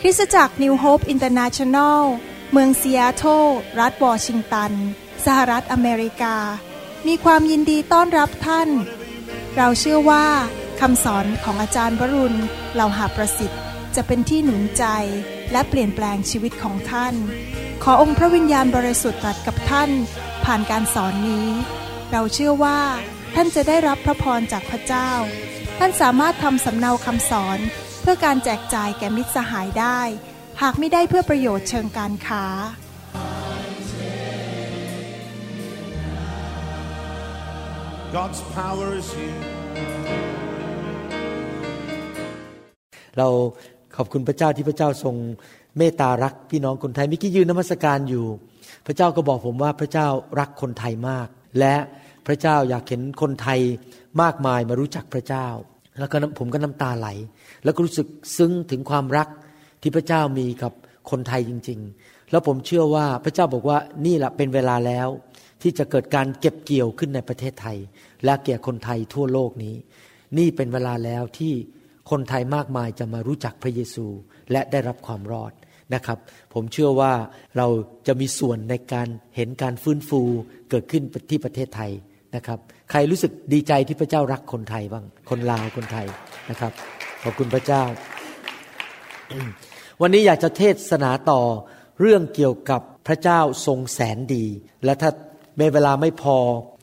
คริสตจักร New Hope International เมืองซีแอตเทิลรัฐวอชิงตัน สหรัฐอเมริกา มีความยินดีต้อนรับท่าน เราเชื่อว่าคำสอนของอาจารย์วรุณเหล่าหาประสิทธิ์ จะเป็นที่หนุนใจและเปลี่ยนแปลงชีวิตของท่าน ขอองค์พระวิญญาณบริสุทธิ์ตรัสกับท่านผ่านการสอนนี้ เราเชื่อว่าท่านจะได้รับพระพรจากพระเจ้า ท่านสามารถทำสำเนาคำสอนเพื่อการแจกจ่ายแก่มิตรสหายได้ หากไม่ได้เพื่อประโยชน์เชิงการค้า God's power is here. เรา ขอบคุณพระเจ้าที่พระเจ้าทรงเมตตารักพี่น้องคนไทยเมื่อกี้ยืนนมัสการอยู่ พระเจ้าก็บอกผมว่าพระเจ้ารักคนไทยมาก และพระเจ้าอยากเห็นคนไทยมากมายมารู้จักพระเจ้า แล้วก็น้ำผมก็น้ำตาไหล แล้วก็รู้สึกซึ้งถึงความรักที่พระเจ้ามีกับคนไทยจริง ๆ แล้วผมเชื่อว่าพระเจ้าบอกว่านี่แหละเป็นเวลาแล้ว ที่จะเกิดการเก็บเกี่ยวขึ้นในประเทศไทย และแก่คนไทยทั่วโลกนี้ นี่เป็นเวลาแล้วที่ คนไทยมากมายจะมารู้จักพระเยซูและได้รับความรอดนะครับ ผมเชื่อว่าเราจะมีส่วนในการเห็นการฟื้นฟูเกิดขึ้นที่ประเทศไทยนะครับ ใครรู้สึกดีใจที่พระเจ้ารักคนไทยบ้าง คนลาวคนไทยนะครับ ขอบคุณพระเจ้า วันนี้อยากจะเทศนาต่อเรื่องเกี่ยวกับพระเจ้าทรงแสนดี และถ้าในเวลาไม่พอ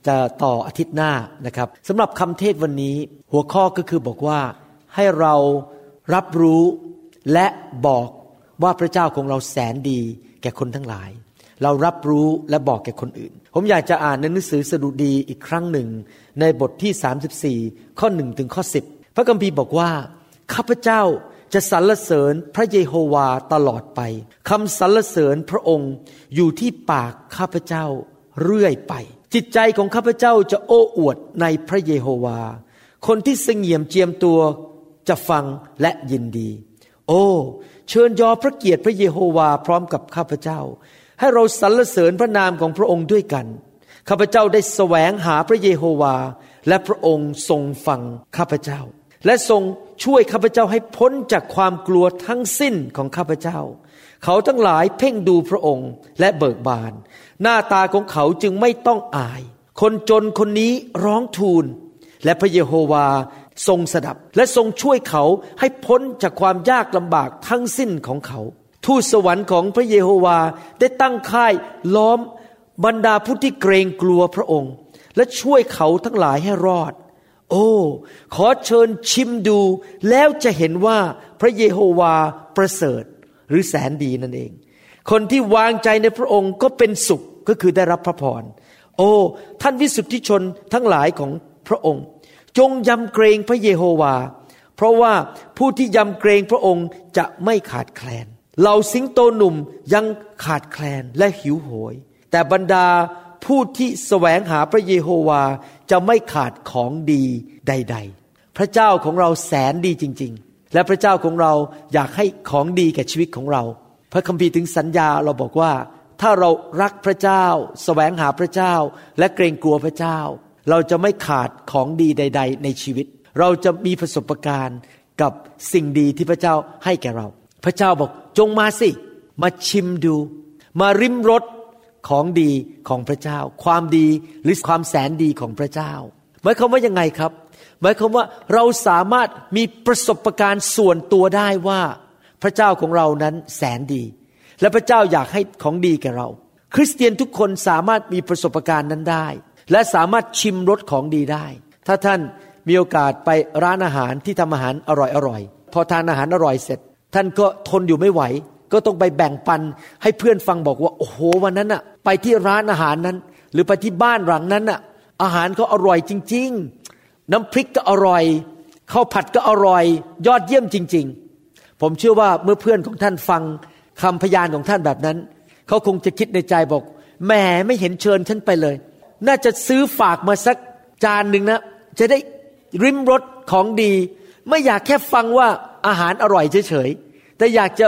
จะต่ออาทิตย์หน้านะครับสำหรับคำเทศวันนี้หัวข้อก็คือบอกว่า ให้เรารับรู้และบอกว่าพระเจ้าของเราแสนดีแก่คนทั้งหลาย เรารับรู้และบอกแก่คนอื่น ผมอยากจะอ่านในหนังสือสดุดีอีกครั้งหนึ่ง ในบทที่ 34 ข้อ1ถึงข้อ 10 พระคัมภีร์บอกว่า ข้าพเจ้าจะสรรเสริญพระเยโฮวาตลอดไปคำสรรเสริญพระองค์อยู่ที่ปากข้าพเจ้าเรื่อยไป จิตใจของข้าพเจ้าจะโอ้อวดในพระเยโฮวา คนที่เสงี่ยมเจียมตัว จะฟังและยินดี โอ้ เชิญยอพระเกียรติพระเยโฮวาพร้อมกับข้าพเจ้า ให้เราสรรเสริญพระนามของพระองค์ด้วยกัน ข้าพเจ้าได้แสวงหาพระเยโฮวา และพระองค์ทรงฟังข้าพเจ้า และทรงช่วยข้าพเจ้าให้พ้นจากความกลัวทั้งสิ้นของข้าพเจ้า เขาทั้งหลายเพ่งดูพระองค์และเบิกบาน หน้าตาของเขาจึงไม่ต้องอาย คนจนคนนี้ร้องทูล และพระเยโฮวา ทรงสดับ และทรงช่วยเขาให้พ้นจากความยากลำบากทั้งสิ้นของเขา ทูตสวรรค์ของพระเยโฮวาได้ตั้งค่ายล้อมบรรดาผู้ที่เกรงกลัวพระองค์ และช่วยเขาทั้งหลายให้รอด โอ้ ขอเชิญชิมดู แล้วจะเห็นว่าพระเยโฮวาประเสริฐหรือแสนดีนั่นเอง คนที่วางใจในพระองค์ก็เป็นสุขก็คือได้รับพระพรโอ้ ท่านวิสุทธิชนทั้งหลายของพระองค์ จงยำเกรงพระเยโฮวา เพราะว่าผู้ที่ยำเกรงพระองค์จะไม่ขาดแคลนเหล่าสิงโตหนุ่มยังขาดแคลนและหิวโหย แต่บรรดาผู้ที่แสวงหาพระเยโฮวาจะไม่ขาดของดีใด ๆ พระเจ้าของเราแสนดีจริง ๆ และพระเจ้าของเราอยากให้ของดีแก่ชีวิตของเรา พระคัมภีร์ถึงสัญญาเราบอกว่า ถ้าเรารักพระเจ้าแสวงหาพระเจ้าและเกรงกลัวพระเจ้า เราจะไม่ขาดของดีใด ๆ ในชีวิต เราจะมีประสบการณ์กับสิ่งดีที่พระเจ้าให้แก่เรา พระเจ้าบอกจงมาสิ มาชิมดู มาริมรสของดีของพระเจ้า ความดีหรือความแสนดีของพระเจ้า หมายความว่ายังไงครับ หมายความว่าเราสามารถมีประสบการณ์ส่วนตัวได้ว่า พระเจ้าของเรานั้นแสนดี และพระเจ้าอยากให้ของดีแก่เรา คริสเตียนทุกคนสามารถมีประสบการณ์นั้นได้ และสามารถชิมรสของดีได้ ถ้าท่านมีโอกาสไปร้านอาหารที่ทำอาหารอร่อยๆ พอทานอาหารอร่อยเสร็จ ท่านก็ทนอยู่ไม่ไหว ก็ต้องไปแบ่งปันให้เพื่อนฟังบอกว่าโอ้โหวันนั้นอะไปที่ร้านอาหารนั้น หรือไปที่บ้านหลังนั้นอะอาหารเขาอร่อยจริง ๆ น้ำพริกก็อร่อยข้าวผัดก็อร่อย ยอดเยี่ยมจริง ๆ ผมเชื่อว่าเมื่อเพื่อนของท่านฟังคำพยานของท่านแบบนั้น เขาคงจะคิดในใจบอกแหมไม่เห็นเชิญฉันไปเลย น่าจะซื้อฝากมาสักจานหนึ่งนะ จะได้ริมรสของดี ไม่อยากแค่ฟังว่าอาหารอร่อยเฉยๆ แต่อยากจะ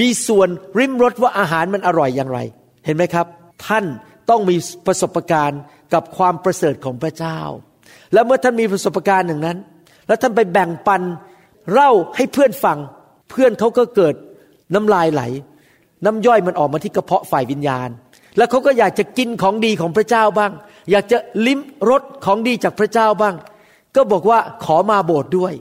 มีส่วนริมรสว่าอาหารมันอร่อยอย่างไร เห็นไหมครับ ท่านต้องมีประสบการณ์กับความประเสริฐของพระเจ้า แล้วเมื่อท่านมีประสบการณ์อย่างนั้น แล้วท่านไปแบ่งปันเล่าให้เพื่อนฟัง เพื่อนเขาก็เกิดน้ำลายไหล น้ำย่อยมันออกมาที่กระเพาะฝ่ายวิญญาณ แล้วเขาก็อยากจะกินของดีของพระเจ้าบ้าง อยากจะลิ้มรสของดีจากพระเจ้าบ้าง ก็บอกว่าขอมาโบสถ์ด้วย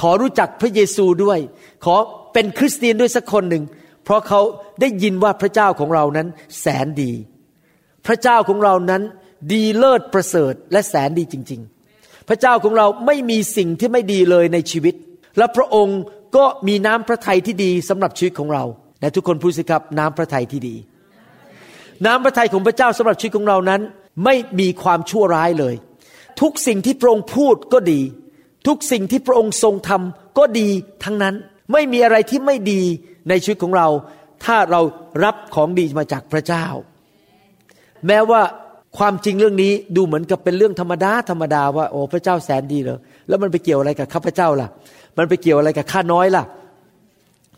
ขอรู้จักพระเยซูด้วย ขอเป็นคริสเตียนด้วยสักคนหนึ่ง เพราะเขาได้ยินว่าพระเจ้าของเรานั้นแสนดี พระเจ้าของเรานั้นดีเลิศประเสริฐและแสนดีจริง ๆ พระเจ้าของเราไม่มีสิ่งที่ไม่ดีเลยในชีวิต และพระองค์ก็มีน้ำพระทัยที่ดีสำหรับชีวิตของเราและทุกคนพูดสิครับน้ำพระทัยที่ดี น้ำพระทัยของพระเจ้าสำหรับชีวิตของเรานั้น ไม่มีความชั่วร้ายเลย ทุกสิ่งที่พระองค์พูดก็ดี ทุกสิ่งที่พระองค์ทรงทำก็ดีทั้งนั้นไม่มีอะไรที่ไม่ดีในชีวิตของเรา ถ้าเรารับของดีมาจากพระเจ้า แม้ว่าความจริงเรื่องนี้ดูเหมือนกับเป็นเรื่องธรรมดาธรรมดาว่าโอ้พระเจ้าแสนดีเลยแล้วมันไปเกี่ยวอะไรกับข้าพเจ้าล่ะ มันไปเกี่ยวอะไรกับข้าน้อยล่ะ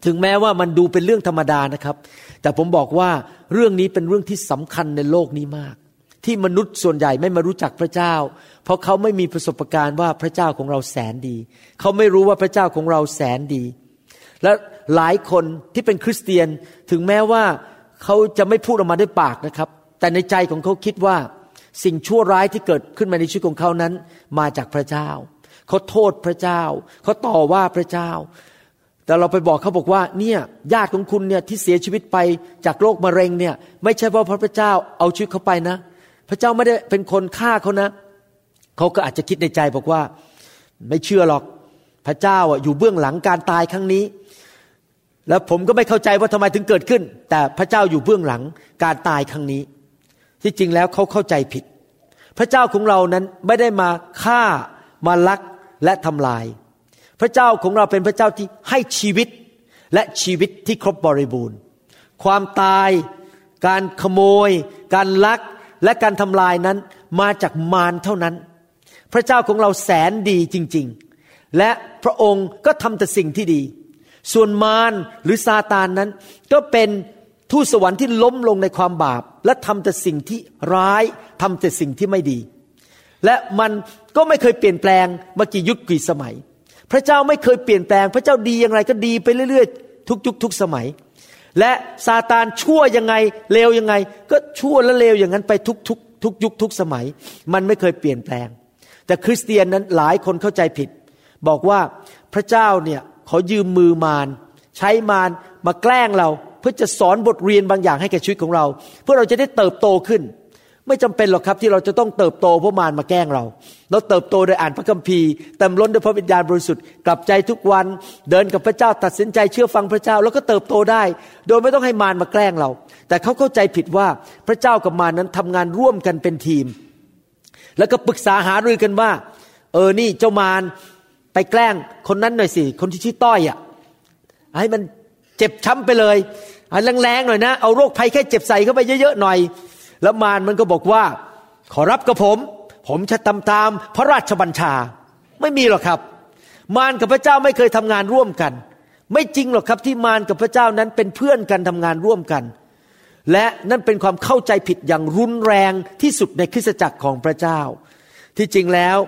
ถึงแม้ว่ามันดูเป็นเรื่องธรรมดานะครับ แต่ผมบอกว่าเรื่องนี้เป็นเรื่องที่สำคัญในโลกนี้มาก ที่มนุษย์ส่วนใหญ่ไม่มารู้จักพระเจ้า เพราะเขาไม่มีประสบการณ์ว่าพระเจ้าของเราแสนดี เขาไม่รู้ว่าพระเจ้าของเราแสนดี และหลายคนที่เป็นคริสเตียนถึงแม้ว่าเขาจะไม่พูดออกมาด้วยปากนะครับ แต่ในใจของเขาคิดว่าสิ่งชั่วร้ายที่เกิดขึ้นมาในชีวิตของเขานั้น มาจากพระเจ้า เขาโทษพระเจ้า เขาต่อว่าพระเจ้า แต่เราไปบอกเขาบอกว่าเนี่ยญาติของคุณเนี่ยที่เสียชีวิตไปจากโรคมะเร็งเนี่ยไม่ใช่เพราะพระเจ้าเอาชีวิตเขาไปนะ พระเจ้าไม่ได้เป็นคนฆ่าเขานะเขาก็อาจจะคิดในใจบอกว่า ไม่เชื่อหรอกพระเจ้าอะอยู่เบื้องหลังการตายครั้งนี้ แล้วผมก็ไม่เข้าใจว่าทำไมถึงเกิดขึ้น แต่พระเจ้าอยู่เบื้องหลังการตายครั้งนี้ ที่จริงแล้วเขาเข้าใจผิด พระเจ้าของเรานั้นไม่ได้มาฆ่ามาลักและทำลาย พระเจ้าของเราเป็นพระเจ้าที่ให้ชีวิตและชีวิตที่ครบบริบูรณ์ ความตาย การขโมย การลักและการทำลายนั้นมาจากมารเท่านั้น พระเจ้าของเราแสนดีจริง ๆ และพระองค์ก็ทำแต่สิ่งที่ดี ส่วนมารหรือซาตานนั้น ก็เป็นทูตสวรรค์ที่ล้มลงในความบาป และทำแต่สิ่งที่ร้ายทำแต่สิ่งที่ไม่ดี และมันก็ไม่เคยเปลี่ยนแปลงมากี่ยุคกี่สมัย พระเจ้าไม่เคยเปลี่ยนแปลง พระเจ้าดีอย่างไรก็ดีไปเรื่อยๆ ทุกยุคทุกสมัย และซาตานชั่วยังไงเลวยังไง ก็ชั่วและเลวอย่างนั้นไปทุกทุกทุกยุคทุกสมัย มันไม่เคยเปลี่ยนแปลง แต่คริสเตียนนั้นหลายคนเข้าใจผิด บอกว่าพระเจ้าเนี่ยขอยืมมือมารใช้มารมาแกล้งเรา เพื่อจะสอนบทเรียนบางอย่างให้แก่ชีวิตของเรา เพื่อเราจะได้เติบโตขึ้น ไม่จำเป็นหรอกครับที่เราจะต้องเติบโตเพราะมารมาแกล้งเรา เราเติบโตโดยอ่านพระคัมภีร์เต็มล้นด้วยพระวิญญาณบริสุทธิ์กลับใจทุกวันเดินกับพระเจ้าตัดสินใจเชื่อฟังพระเจ้า แล้วก็เติบโตได้ โดยไม่ต้องให้มารมาแกล้งเรา แต่เขาเข้าใจผิดว่าพระเจ้ากับมารนั้นทำงานร่วมกันเป็นทีม แล้วก็ปรึกษาหารือกันว่า เออนี่เจ้ามารไปแกล้งคนนั้นหน่อยสิคนที่ชื่อต้อยอะให้มันเจ็บช้ำไปเลยให้แรงๆหน่อยนะเอาโรคภัยแค่เจ็บใส่เข้าไปเยอะๆหน่อย แล้วมารมันก็บอกว่า ขอรับกับผม ผมจะทำตามพระราชบัญชา ไม่มีหรอกครับ มารกับพระเจ้าไม่เคยทำงานร่วมกัน ไม่จริงหรอกครับที่มารกับพระเจ้านั้นเป็นเพื่อนกันทำงานร่วมกัน และนั่นเป็นความเข้าใจผิดอย่างรุนแรงที่สุดในคริสตจักรของพระเจ้า ที่จริงแล้ว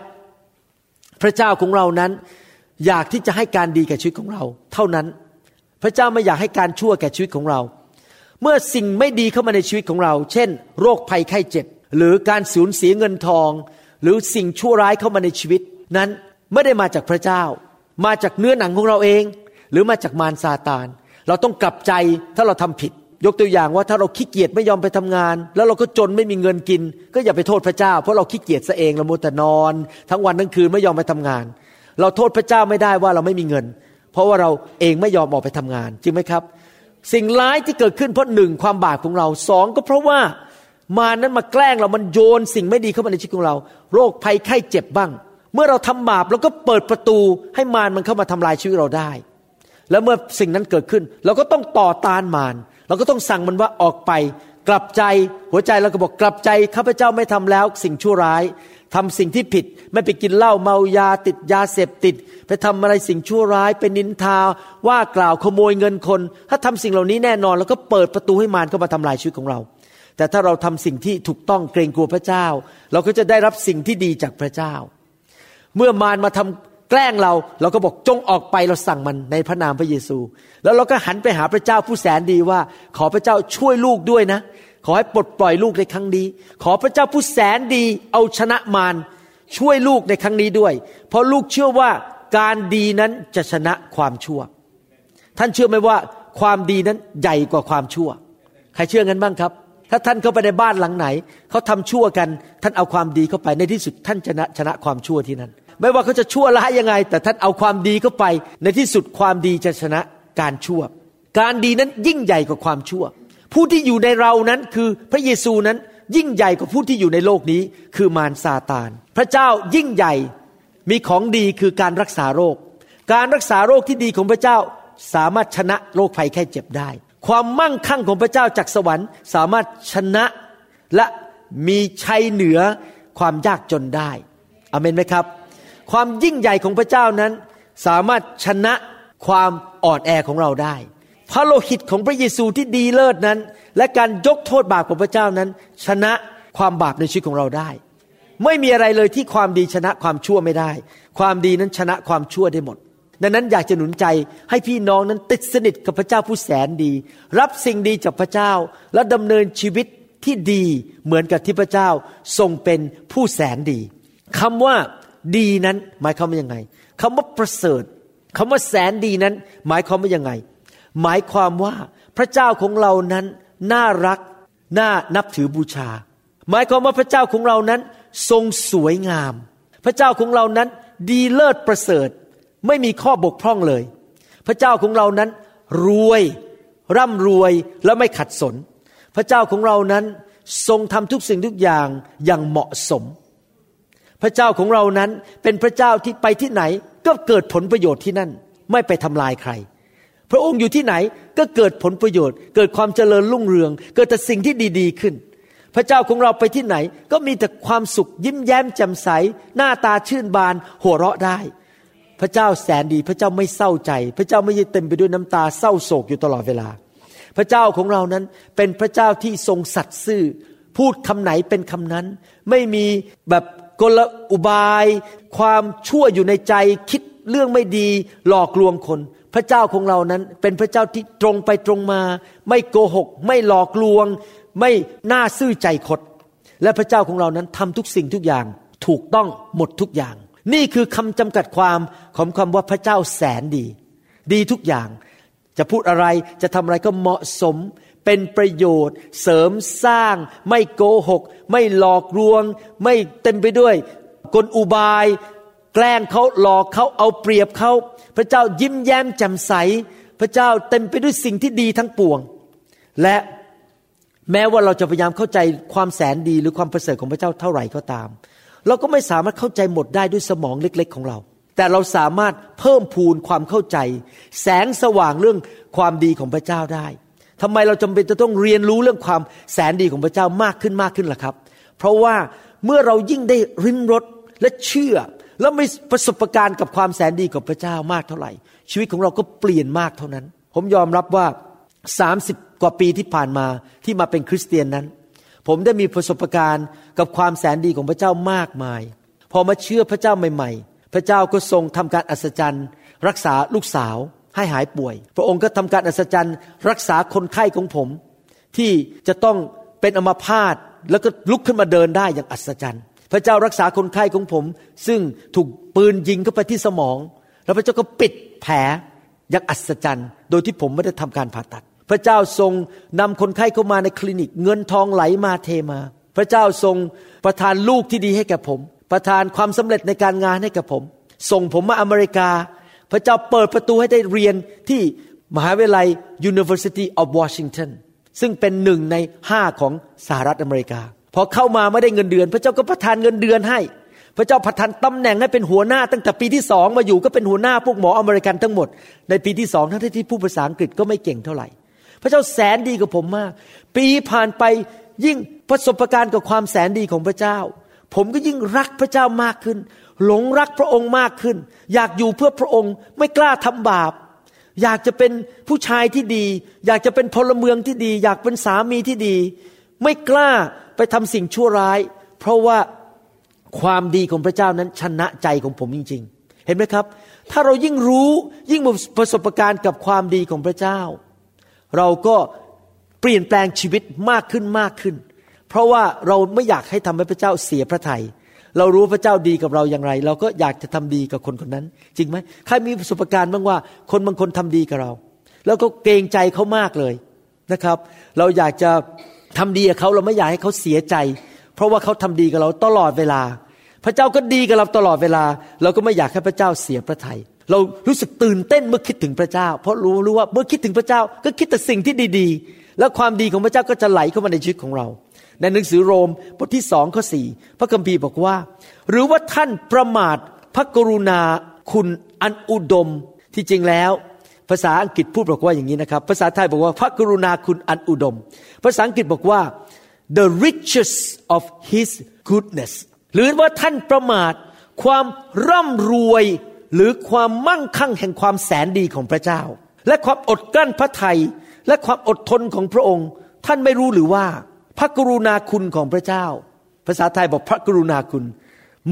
พระเจ้าของเรานั้น อยากที่จะให้การดีแก่ชีวิตของเรา เท่านั้น พระเจ้าไม่อยากให้การชั่วแก่ชีวิตของเรา เมื่อสิ่งไม่ดีเข้ามาในชีวิตของเรา เช่น โรคภัยไข้เจ็บ หรือการสูญเสียเงินทอง หรือสิ่งชั่วร้ายเข้ามาในชีวิต นั้นไม่ได้มาจากพระเจ้า มาจากเนื้อหนังของเราเอง หรือมาจากมารซาตาน เราต้องกลับใจถ้าเราทำผิด ยกตัวอย่างว่าถ้าเราขี้เกียจไม่ยอมไปทำงาน แล้วเราก็จนไม่มีเงินกิน ก็อย่าไปโทษพระเจ้า เพราะเราขี้เกียจซะเองเราโมแต่นอน ทั้งวันทั้งคืนไม่ยอมไปทำงาน เราโทษพระเจ้าไม่ได้ว่าเราไม่มีเงิน เพราะว่าเราเองไม่ยอมออกไปทำงานจริงไหมครับ สิ่งร้ายที่เกิดขึ้นเพราะหนึ่งความบาปของเราสองก็เพราะว่ามานั้นมาแกล้งเรามันโยนสิ่งไม่ดีเข้ามาในชีวิตของเรา โรคภัยไข้เจ็บบ้าง เมื่อเราทำบาปเราก็เปิดประตูให้มารมันเข้ามาทำลายชีวิตเราได้ แล้วเมื่อสิ่งนั้นเกิดขึ้น เราก็ต้องต่อต้านมารเราก็ต้องสั่งมันว่าออกไป กลับใจหัวใจเราก็บอกกลับใจข้าพเจ้าไม่ทำแล้ว สิ่งชั่วร้าย ทำสิ่งที่ผิด ไม่ไปกินเหล้าเมายาติดยาเสพติด ไปทำอะไรสิ่งชั่วร้ายเป็นนินทา ว่ากล่าวขโมยเงินคน ถ้าทำสิ่งเหล่านี้แน่นอนแล้วก็เปิดประตูให้มารเข้ามาทำลายชีวิตของเรา แต่ถ้าเราทำสิ่งที่ถูกต้องเกรงกลัวพระเจ้า เราก็จะได้รับสิ่งที่ดีจากพระเจ้า เมื่อมารมาทำแกล้งเราเราก็บอกจงออกไปเราสั่งมันในพระนามพระเยซู แล้วเราก็หันไปหาพระเจ้าผู้แสนดีว่า ขอพระเจ้าช่วยลูกด้วยนะ ขอให้ปลดปล่อยลูกในครั้งนี้ ขอพระเจ้าผู้แสนดีเอาชนะมารช่วยลูกในครั้งนี้ด้วย เพราะลูกเชื่อว่าการดีนั้นจะชนะความชั่ว ท่านเชื่อไหมว่าความดีนั้นใหญ่กว่าความชั่ว ใครเชื่องั้นบ้างครับ ถ้าท่านเข้าไปในบ้านหลังไหน เขาทำชั่วกัน ท่านเอาความดีเข้าไป ในที่สุดท่านชนะชนะความชั่วที่นั่นไม่ว่าเขาจะชั่วร้ายยังไง แต่ท่านเอาความดีเข้าไป ในที่สุดความดีจะชนะการชั่ว การดีนั้นยิ่งใหญ่กว่าความชั่ว ผู้ที่อยู่ในเรานั้นคือพระเยซูนั้นยิ่งใหญ่กว่าผู้ที่อยู่ในโลกนี้ คือมารซาตาน พระเจ้ายิ่งใหญ่มีของดีคือการรักษาโรค การรักษาโรคที่ดีของพระเจ้าสามารถชนะโรคภัยแค่เจ็บได้ ความมั่งคั่งของพระเจ้าจากสวรรค์ สามารถชนะและมีชัยเหนือความยากจนได้อเมนไหมครับ ความยิ่งใหญ่ของพระเจ้านั้นสามารถชนะความอ่อนแอของเราได้ พระโลหิตของพระเยซูที่ดีเลิศนั้น และการยกโทษบาปของพระเจ้านั้น ชนะความบาปในชีวิตของเราได้ ไม่มีอะไรเลยที่ความดีชนะความชั่วไม่ได้ ความดีนั้นชนะความชั่วได้หมด ดังนั้นอยากจะหนุนใจให้พี่น้องนั้นติดสนิทกับพระเจ้าผู้แสนดี รับสิ่งดีจากพระเจ้าและดำเนินชีวิตที่ดีเหมือนกับที่พระเจ้าทรงเป็นผู้แสนดีคำว่าดีนั้นหมายความว่ายังไงคำว่าประเสริฐคำว่าแสนดีนั้น หมายความว่ายังไง หมายความว่าพระเจ้าของเรานั้นน่ารักน่านับถือบูชา หมายความว่าพระเจ้าของเรานั้นทรงสวยงาม พระเจ้าของเรานั้นดีเลิศประเสริฐ ไม่มีข้อบกพร่องเลย พระเจ้าของเรานั้นรวยร่ำรวยและไม่ขัดสน พระเจ้าของเรานั้นทรงทำทุกสิ่งทุกอย่างอย่างเหมาะสม พระเจ้าของเรานั้นเป็นพระเจ้าที่ไปที่ไหนก็เกิดผลประโยชน์ที่นั่น ไม่ไปทำลายใคร พระองค์อยู่ที่ไหนก็เกิดผลประโยชน์ เกิดความเจริญรุ่งเรือง เกิดแต่สิ่งที่ดีๆขึ้น พระเจ้าของเราไปที่ไหน ก็มีแต่ความสุขยิ้มแย้มแจ่มใส หน้าตาชื่นบาน หัวเราะได้ พระเจ้าแสนดี พระเจ้าไม่เศร้าใจ พระเจ้าไม่เต็มไปด้วยน้ำตาเศร้าโศกอยู่ตลอดเวลา พระเจ้าของเรานั้นเป็นพระเจ้าที่ทรงสัตย์ซื่อ พูดคำไหนเป็นคำนั้น ไม่มีแบบกลอุบาย ความชั่วอยู่ในใจคิดเรื่องไม่ดีหลอกลวงคน พระเจ้าของเรานั้นเป็นพระเจ้าที่ตรงไปตรงมา ไม่โกหก ไม่หลอกลวง ไม่น่าซื่อใจคดและพระเจ้าของเรานั้นทำทุกสิ่งทุกอย่างถูกต้องหมดทุกอย่าง นี่คือคำจำกัดความของคำว่าพระเจ้าแสนดี ดีทุกอย่าง จะพูดอะไรจะทำอะไรก็เหมาะสม เป็นประโยชน์ เสริมสร้าง ไม่โกหก ไม่หลอกลวง ไม่เต็มไปด้วยกลอุบาย แกล้งเขาหลอกเขาเอาเปรียบเขาพระเจ้ายิ้มแย้มแจ่มใส พระเจ้าเต็มไปด้วยสิ่งที่ดีทั้งปวง และแม้ว่าเราจะพยายามเข้าใจความแสนดีหรือความประเสริฐของพระเจ้าเท่าไหร่ก็ตาม เราก็ไม่สามารถเข้าใจหมดได้ด้วยสมองเล็ก ๆ ของเรา แต่เราสามารถเพิ่มพูนความเข้าใจ แสงสว่างเรื่องความดีของพระเจ้าได้ทำไมเราจำเป็นจะต้องเรียนรู้เรื่องความแสนดีของพระเจ้ามากขึ้นมากขึ้นล่ะครับ เพราะว่าเมื่อเรายิ่งได้ริมรสและเชื่อ แล้วมีประสบการณ์กับความแสนดีของพระเจ้ามากเท่าไหร่ ชีวิตของเราก็เปลี่ยนมากเท่านั้น ผมยอมรับว่า 30 กว่าปีที่ผ่านมาที่มาเป็นคริสเตียนนั้น ผมได้มีประสบการณ์กับความแสนดีของพระเจ้ามากมาย พอมาเชื่อพระเจ้าใหม่ ๆ พระเจ้าก็ทรงทำการอัศจรรย์ รักษาลูกสาวให้หายป่วย พระองค์ก็ทำการอัศจรรย์รักษาคนไข้ของผม ที่จะต้องเป็นอัมพาตแล้วก็ลุกขึ้นมาเดินได้อย่างอัศจรรย์ พระเจ้ารักษาคนไข้ของผม ซึ่งถูกปืนยิงเข้าไปที่สมอง แล้วพระเจ้าก็ปิดแผลอย่างอัศจรรย์ โดยที่ผมไม่ได้ทำการผ่าตัด พระเจ้าทรงนำคนไข้เข้ามาในคลินิก เงินทองไหลมาเทมา พระเจ้าทรงประทานลูกที่ดีให้แก่ผม ประทานความสำเร็จในการงานให้แกับผม ส่งผมมาอเมริกา พระเจ้าเปิดประตูให้ได้เรียนที่มหาวิทยาลัย University of Washington ซึ่งเป็นหนึ่งในห้าของสหรัฐอเมริกา พอเข้ามาไม่ได้เงินเดือน พระเจ้าก็ประทานเงินเดือนให้ พระเจ้าประทานตำแหน่งให้เป็นหัวหน้า ตั้งแต่ปีที่สองมาอยู่ก็เป็นหัวหน้าพวกหมออเมริกันทั้งหมด ในปีที่สองทั้งที่ผู้ภาษาอังกฤษก็ไม่เก่งเท่าไหร่ พระเจ้าแสนดีกับผมมาก ปีผ่านไปยิ่งประสบการณ์กับความแสนดีของพระเจ้า ผมก็ยิ่งรักพระเจ้ามากขึ้น หลงรักพระองค์มากขึ้น อยากอยู่เพื่อพระองค์ไม่กล้าทำบาปอยากจะเป็นผู้ชายที่ดี อยากจะเป็นพลเมืองที่ดี อยากเป็นสามีที่ดี ไม่กล้า ไปทำสิ่งชั่วร้าย เพราะว่าความดีของพระเจ้านั้นชนะใจของผมจริง ๆ เห็นไหมครับ ถ้าเรายิ่งรู้ยิ่งประสบการณ์กับความดีของพระเจ้า เราก็เปลี่ยนแปลงชีวิตมากขึ้นมากขึ้น เพราะว่าเราไม่อยากให้ทำให้พระเจ้าเสียพระทยัยเรารู้พระเจ้าดีกับเราอย่างไร เราก็อยากจะทำดีกับคนคนนั้น จริงไหมใครมีประสบการณ์บ้างว่า คนบางคนทำดีกับเรา แล้วก็เกรงใจเขามากเลยนะครับ เราอยากจะ ทำดีกับเขาเราไม่อยากให้เขาเสียใจ เพราะว่าเขาทำดีกับเราตลอดเวลา พระเจ้าก็ดีกับเราตลอดเวลา เราก็ไม่อยากให้พระเจ้าเสียพระทยัยเรารู้สึกตื่นเต้นเมื่อคิดถึงพระเจ้า เพราะรู้รู้ว่าเมื่อคิดถึงพระเจ้าก็คิดแต่สิ่งที่ดีๆ แล้วความดีของพระเจ้าก็จะไหลเข้ามาในชีวิตของเรา ในหนังสือโรมบทที่สองข้อสี่พระคัมภีร์บอกว่า หรือว่าท่านประมาทพระกรุณาคุณอันอุดมที่จริงแล้ว ภาษาอังกฤษพูดบอกว่าอย่างนี้นะครับ ภาษาไทยบอกว่าพระกรุณาคุณอันอุดม ภาษาอังกฤษบอกว่า the riches of his goodness หรือว่าท่านประมาทความร่ำรวยหรือความมั่งคั่งแห่งความแสนดีของพระเจ้า และความอดกลั้นพระทัยและความอดทนของพระองค์ ท่านไม่รู้หรือว่า พระกรุณาคุณของพระเจ้า ภาษาไทยบอกพระกรุณาคุณ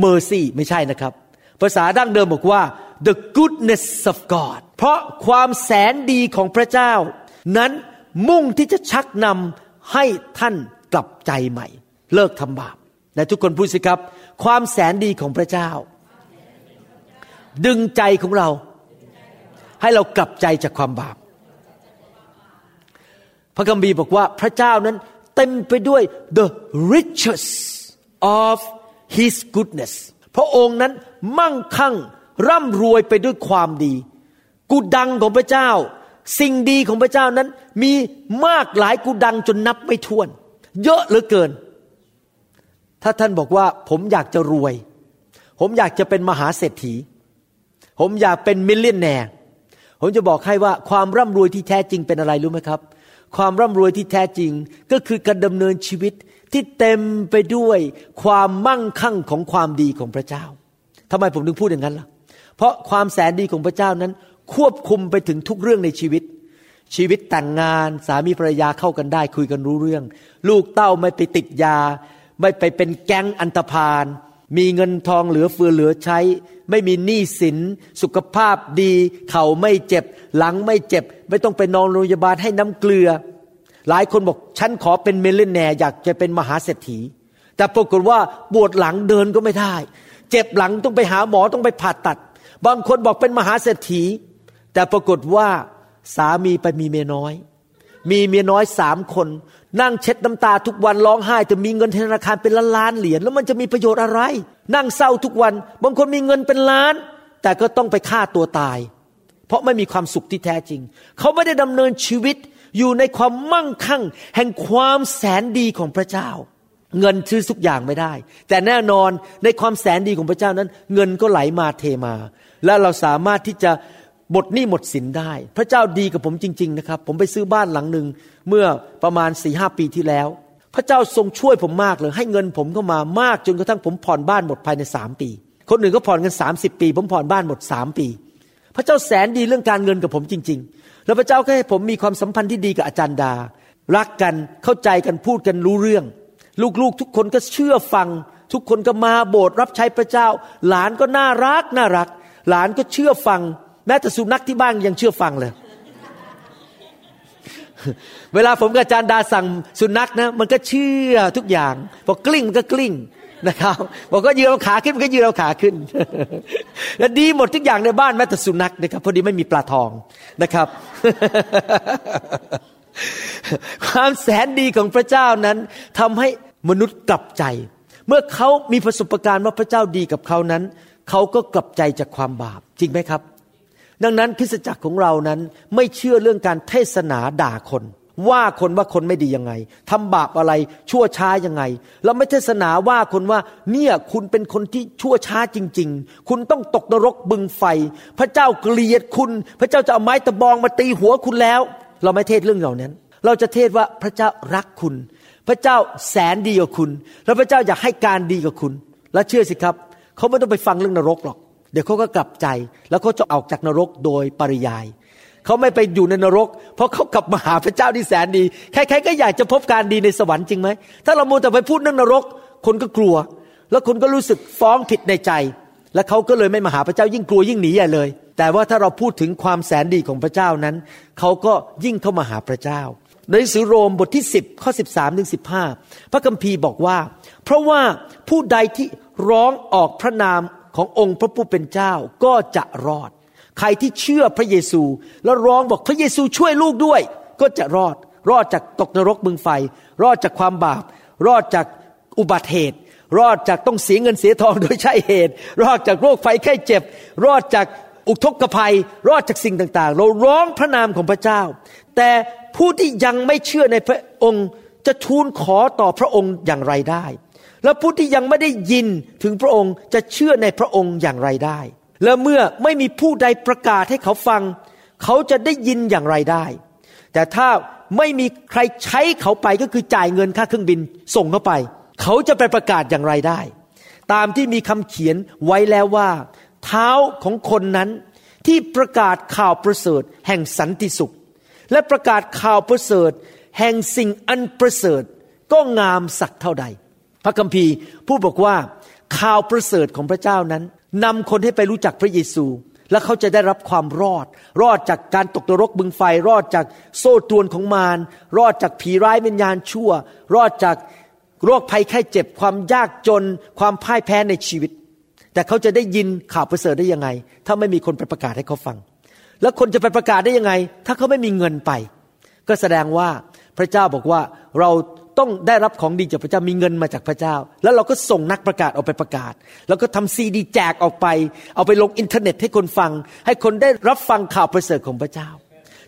mercy ไม่ใช่นะครับ ภาษาดั้งเดิมบอกว่า the goodness of God เพราะความแสนดีของพระเจ้า นั้นมุ่งที่จะชักนำให้ท่านกลับใจใหม่ เลิกทำบาปและทุกคนพูดสิครับ ความแสนดีของพระเจ้า ดึงใจของเรา ให้เรากลับใจจากความบาป พระคัมภีร์บอกว่าพระเจ้านั้นเต็มไปด้วย the riches of his goodness พระองค์นั้นมั่งคั่ง ร่ำรวยไปด้วยความดีกุดังของพระเจ้า สิ่งดีของพระเจ้านั้น มีมากหลายกุดังจนนับไม่ถ้วน เยอะเหลือเกิน ถ้าท่านบอกว่า ผมอยากจะรวย ผมอยากจะเป็นมหาเศรษฐี ผมอยากเป็นมิลเลนแนร์ผมจะบอกให้ว่าความร่ำรวยที่แท้จริงเป็นอะไรรู้ไหมครับ ความร่ำรวยที่แท้จริงก็คือการดำเนินชีวิตที่เต็มไปด้วยความมั่งคั่งของความดีของพระเจ้าทำไมผมถึงพูดอย่างนั้นล่ะ เพราะความแสนดีของพระเจ้านั้น ควบคุมไปถึงทุกเรื่องในชีวิต ชีวิตแต่งงานสามีภรรยาเข้ากันได้ คุยกันรู้เรื่อง ลูกเต้าไม่ไปติดยา ไม่ไปเป็นแก๊งอันตพาลมีเงินทองเหลือเฟือเหลือใช้ ไม่มีหนี้สิน สุขภาพดี เข่าไม่เจ็บ หลังไม่เจ็บ ไม่ต้องไปนอนโรงพยาบาลให้น้ำเกลือ หลายคนบอกฉันขอเป็นเมลเลนแนอยากจะเป็นมหาเศรษฐี แต่ปรากฏว่าปวดหลังเดินก็ไม่ได้ เจ็บหลังต้องไปหาหมอต้องไปผ่าตัด บางคนบอกเป็นมหาเศรษฐี แต่ปรากฏว่าสามีไปมีเมียน้อย มีเมียน้อยสามคน นั่งเช็ดน้ำตาทุกวันร้องไห้แต่มีเงินธนาคารเป็นล้านล้านเหรียญแล้วมันจะมีประโยชน์อะไร นั่งเศร้าทุกวัน บางคนมีเงินเป็นล้าน แต่ก็ต้องไปฆ่าตัวตาย เพราะไม่มีความสุขที่แท้จริง เขาไม่ได้ดำเนินชีวิตอยู่ในความมั่งคั่ง แห่งความแสนดีของพระเจ้า เงินซื้อทุกอย่างไม่ได้ แต่แน่นอนในความแสนดีของพระเจ้านั้น เงินก็ไหลมาเทมา และเราสามารถที่จะหมดหนี้หมดสินได้ พระเจ้าดีกับผมจริง ๆ นะครับ ผมไปซื้อบ้านหลังหนึ่งเมื่อประมาณสี่ห้าปีที่แล้ว พระเจ้าทรงช่วยผมมากเลย ให้เงินผมเข้ามามากจนกระทั่งผมผ่อนบ้านหมดภายในสามปี คนอื่นก็ผ่อนกันสามสิบปี ผมผ่อนบ้านหมดสามปี พระเจ้าแสนดีเรื่องการเงินกับผมจริง ๆ แล้วพระเจ้าก็ให้ผมมีความสัมพันธ์ที่ดีกับอาจารย์ดา รักกันเข้าใจกันพูดกันรู้เรื่อง ลูกๆ ทุกคนก็เชื่อฟัง ทุกคนก็มาโบสถ์รับใช้พระเจ้า หลานก็น่ารักน่ารัก หลานก็เชื่อฟัง แม้แต่สุนัขที่บ้านยังเชื่อฟังเลย เวลาผมกับอาจารย์ดาสั่งสุนัขนะมันก็เชื่อทุกอย่างบอกกลิ้งมันก็กลิ้งนะครับบอกก็ยืนเอาขาขึ้นมันก็ยืนเอาขาขึ้นและดีหมดทุกอย่างในบ้านแม้แต่สุนัขนะครับพอดีไม่มีปลาทองนะครับ ความแสนดีของพระเจ้านั้นทำให้มนุษย์กลับใจ เมื่อเขามีประสบการณ์ว่าพระเจ้าดีกับเขานั้น เขาก็กลับใจจากความบาปจริงไหมครับ ดังนั้นคริสตจักรของเรานั้นไม่เชื่อเรื่องการเทศนาด่าคน ว่าคนว่าคนไม่ดียังไงทำบาปอะไรชั่วช้ายังไง เราไม่เทศนาว่าคนว่า เนี่ยคุณเป็นคนที่ชั่วช้าจริง ๆ คุณต้องตกนรกบึงไฟ พระเจ้าเกลียดคุณ พระเจ้าจะเอาไม้ตะบองมาตีหัวคุณแล้ว เราไม่เทศเรื่องเหล่านั้น เราจะเทศว่าพระเจ้ารักคุณ พระเจ้าแสนดีกับคุณ แล้วพระเจ้าอยากให้การดีกับคุณ และเชื่อสิครับ เขาไม่ต้องไปฟังเรื่องนรกหรอก เดี๋ยวเขาก็กลับใจ แล้วเขาจะออกจากนรกโดยปริยาย เขาไม่ไปอยู่ในนรก เพราะเขากลับมาหาพระเจ้าที่แสนดี ใครๆก็อยากจะพบการดีในสวรรค์จริงไหม ถ้าเราโมแต่ไปพูดเรื่องนรก คนก็กลัว แล้วคนก็รู้สึกฟ้องผิดในใจ และเขาก็เลยไม่มาหาพระเจ้ายิ่งกลัวยิ่งหนีใหญ่เลย แต่ว่าถ้าเราพูดถึงความแสนดีของพระเจ้านั้น เขาก็ยิ่งเข้ามาหาพระเจ้า ในสือโรมบทที่ 10ข้อ13ถึง15 พระคัมภีร์บอกว่า ราะว่าผู้ใดที่ร้องออกพระนามขององค์พระผู้เป็นเจ้าก็จะรอด ใครที่เชื่อพระเยซูแล้วร้องบอกพระเยซูช่วยลูกด้วย ก็จะรอด รอดจากตกนรกบึงไฟ รอดจากความบาป รอดจากอุบัติเหตุ รอดจากต้องเสียเงินเสียทองโดยใช่เหตุ รอดจากโรคไฟไข้เจ็บ รอดจากอุทกภัย รอดจากสิ่งต่างๆ เราร้องพระนามของพระเจ้า แต่ผู้ที่ยังไม่เชื่อในพระองค์จะทูลขอต่อพระองค์อย่างไรได้ และผู้ที่ยังไม่ได้ยินถึงพระองค์จะเชื่อในพระองค์อย่างไรได้ และเมื่อไม่มีผู้ใดประกาศให้เขาฟัง เขาจะได้ยินอย่างไรได้ แต่ถ้าไม่มีใครใช้เขาไปก็คือจ่ายเงินค่าเครื่องบินส่งเขาไป เขาจะไปประกาศอย่างไรได้ ตามที่มีคำเขียนไว้แล้วว่า เท้าของคนนั้นที่ประกาศข่าวประเสริฐแห่งสันติสุข และประกาศข่าวประเสริฐ แห่งสิ่งอันประเสริฐ ก็งามสักเท่าใด พระคัมภีร์ผู้บอกว่าข่าวประเสริฐของพระเจ้านั้นนำคนให้ไปรู้จักพระเยซู และเขาจะได้รับความรอด รอดจากการตกนรกบึงไฟ รอดจากโซ่ตรวนของมารรอดจากผีร้ายวิญญาณชั่ว รอดจากโรคภัยไข้เจ็บความยากจน ความพ่ายแพ้ในชีวิต แต่เขาจะได้ยินข่าวประเสริฐได้ยังไง ถ้าไม่มีคนไปประกาศให้เขาฟัง แล้วคนจะไปประกาศได้ยังไง ถ้าเขาไม่มีเงินไป ก็แสดงว่าพระเจ้าบอกว่าเรา ต้องได้รับของดีจากพระเจ้ามีเงินมาจากพระเจ้า แล้วเราก็ส่งนักประกาศออกไปประกาศ แล้วก็ทำซีดีแจกออกไป เอาไปลงอินเทอร์เน็ตให้คนฟัง ให้คนได้รับฟังข่าวประเสริฐของพระเจ้า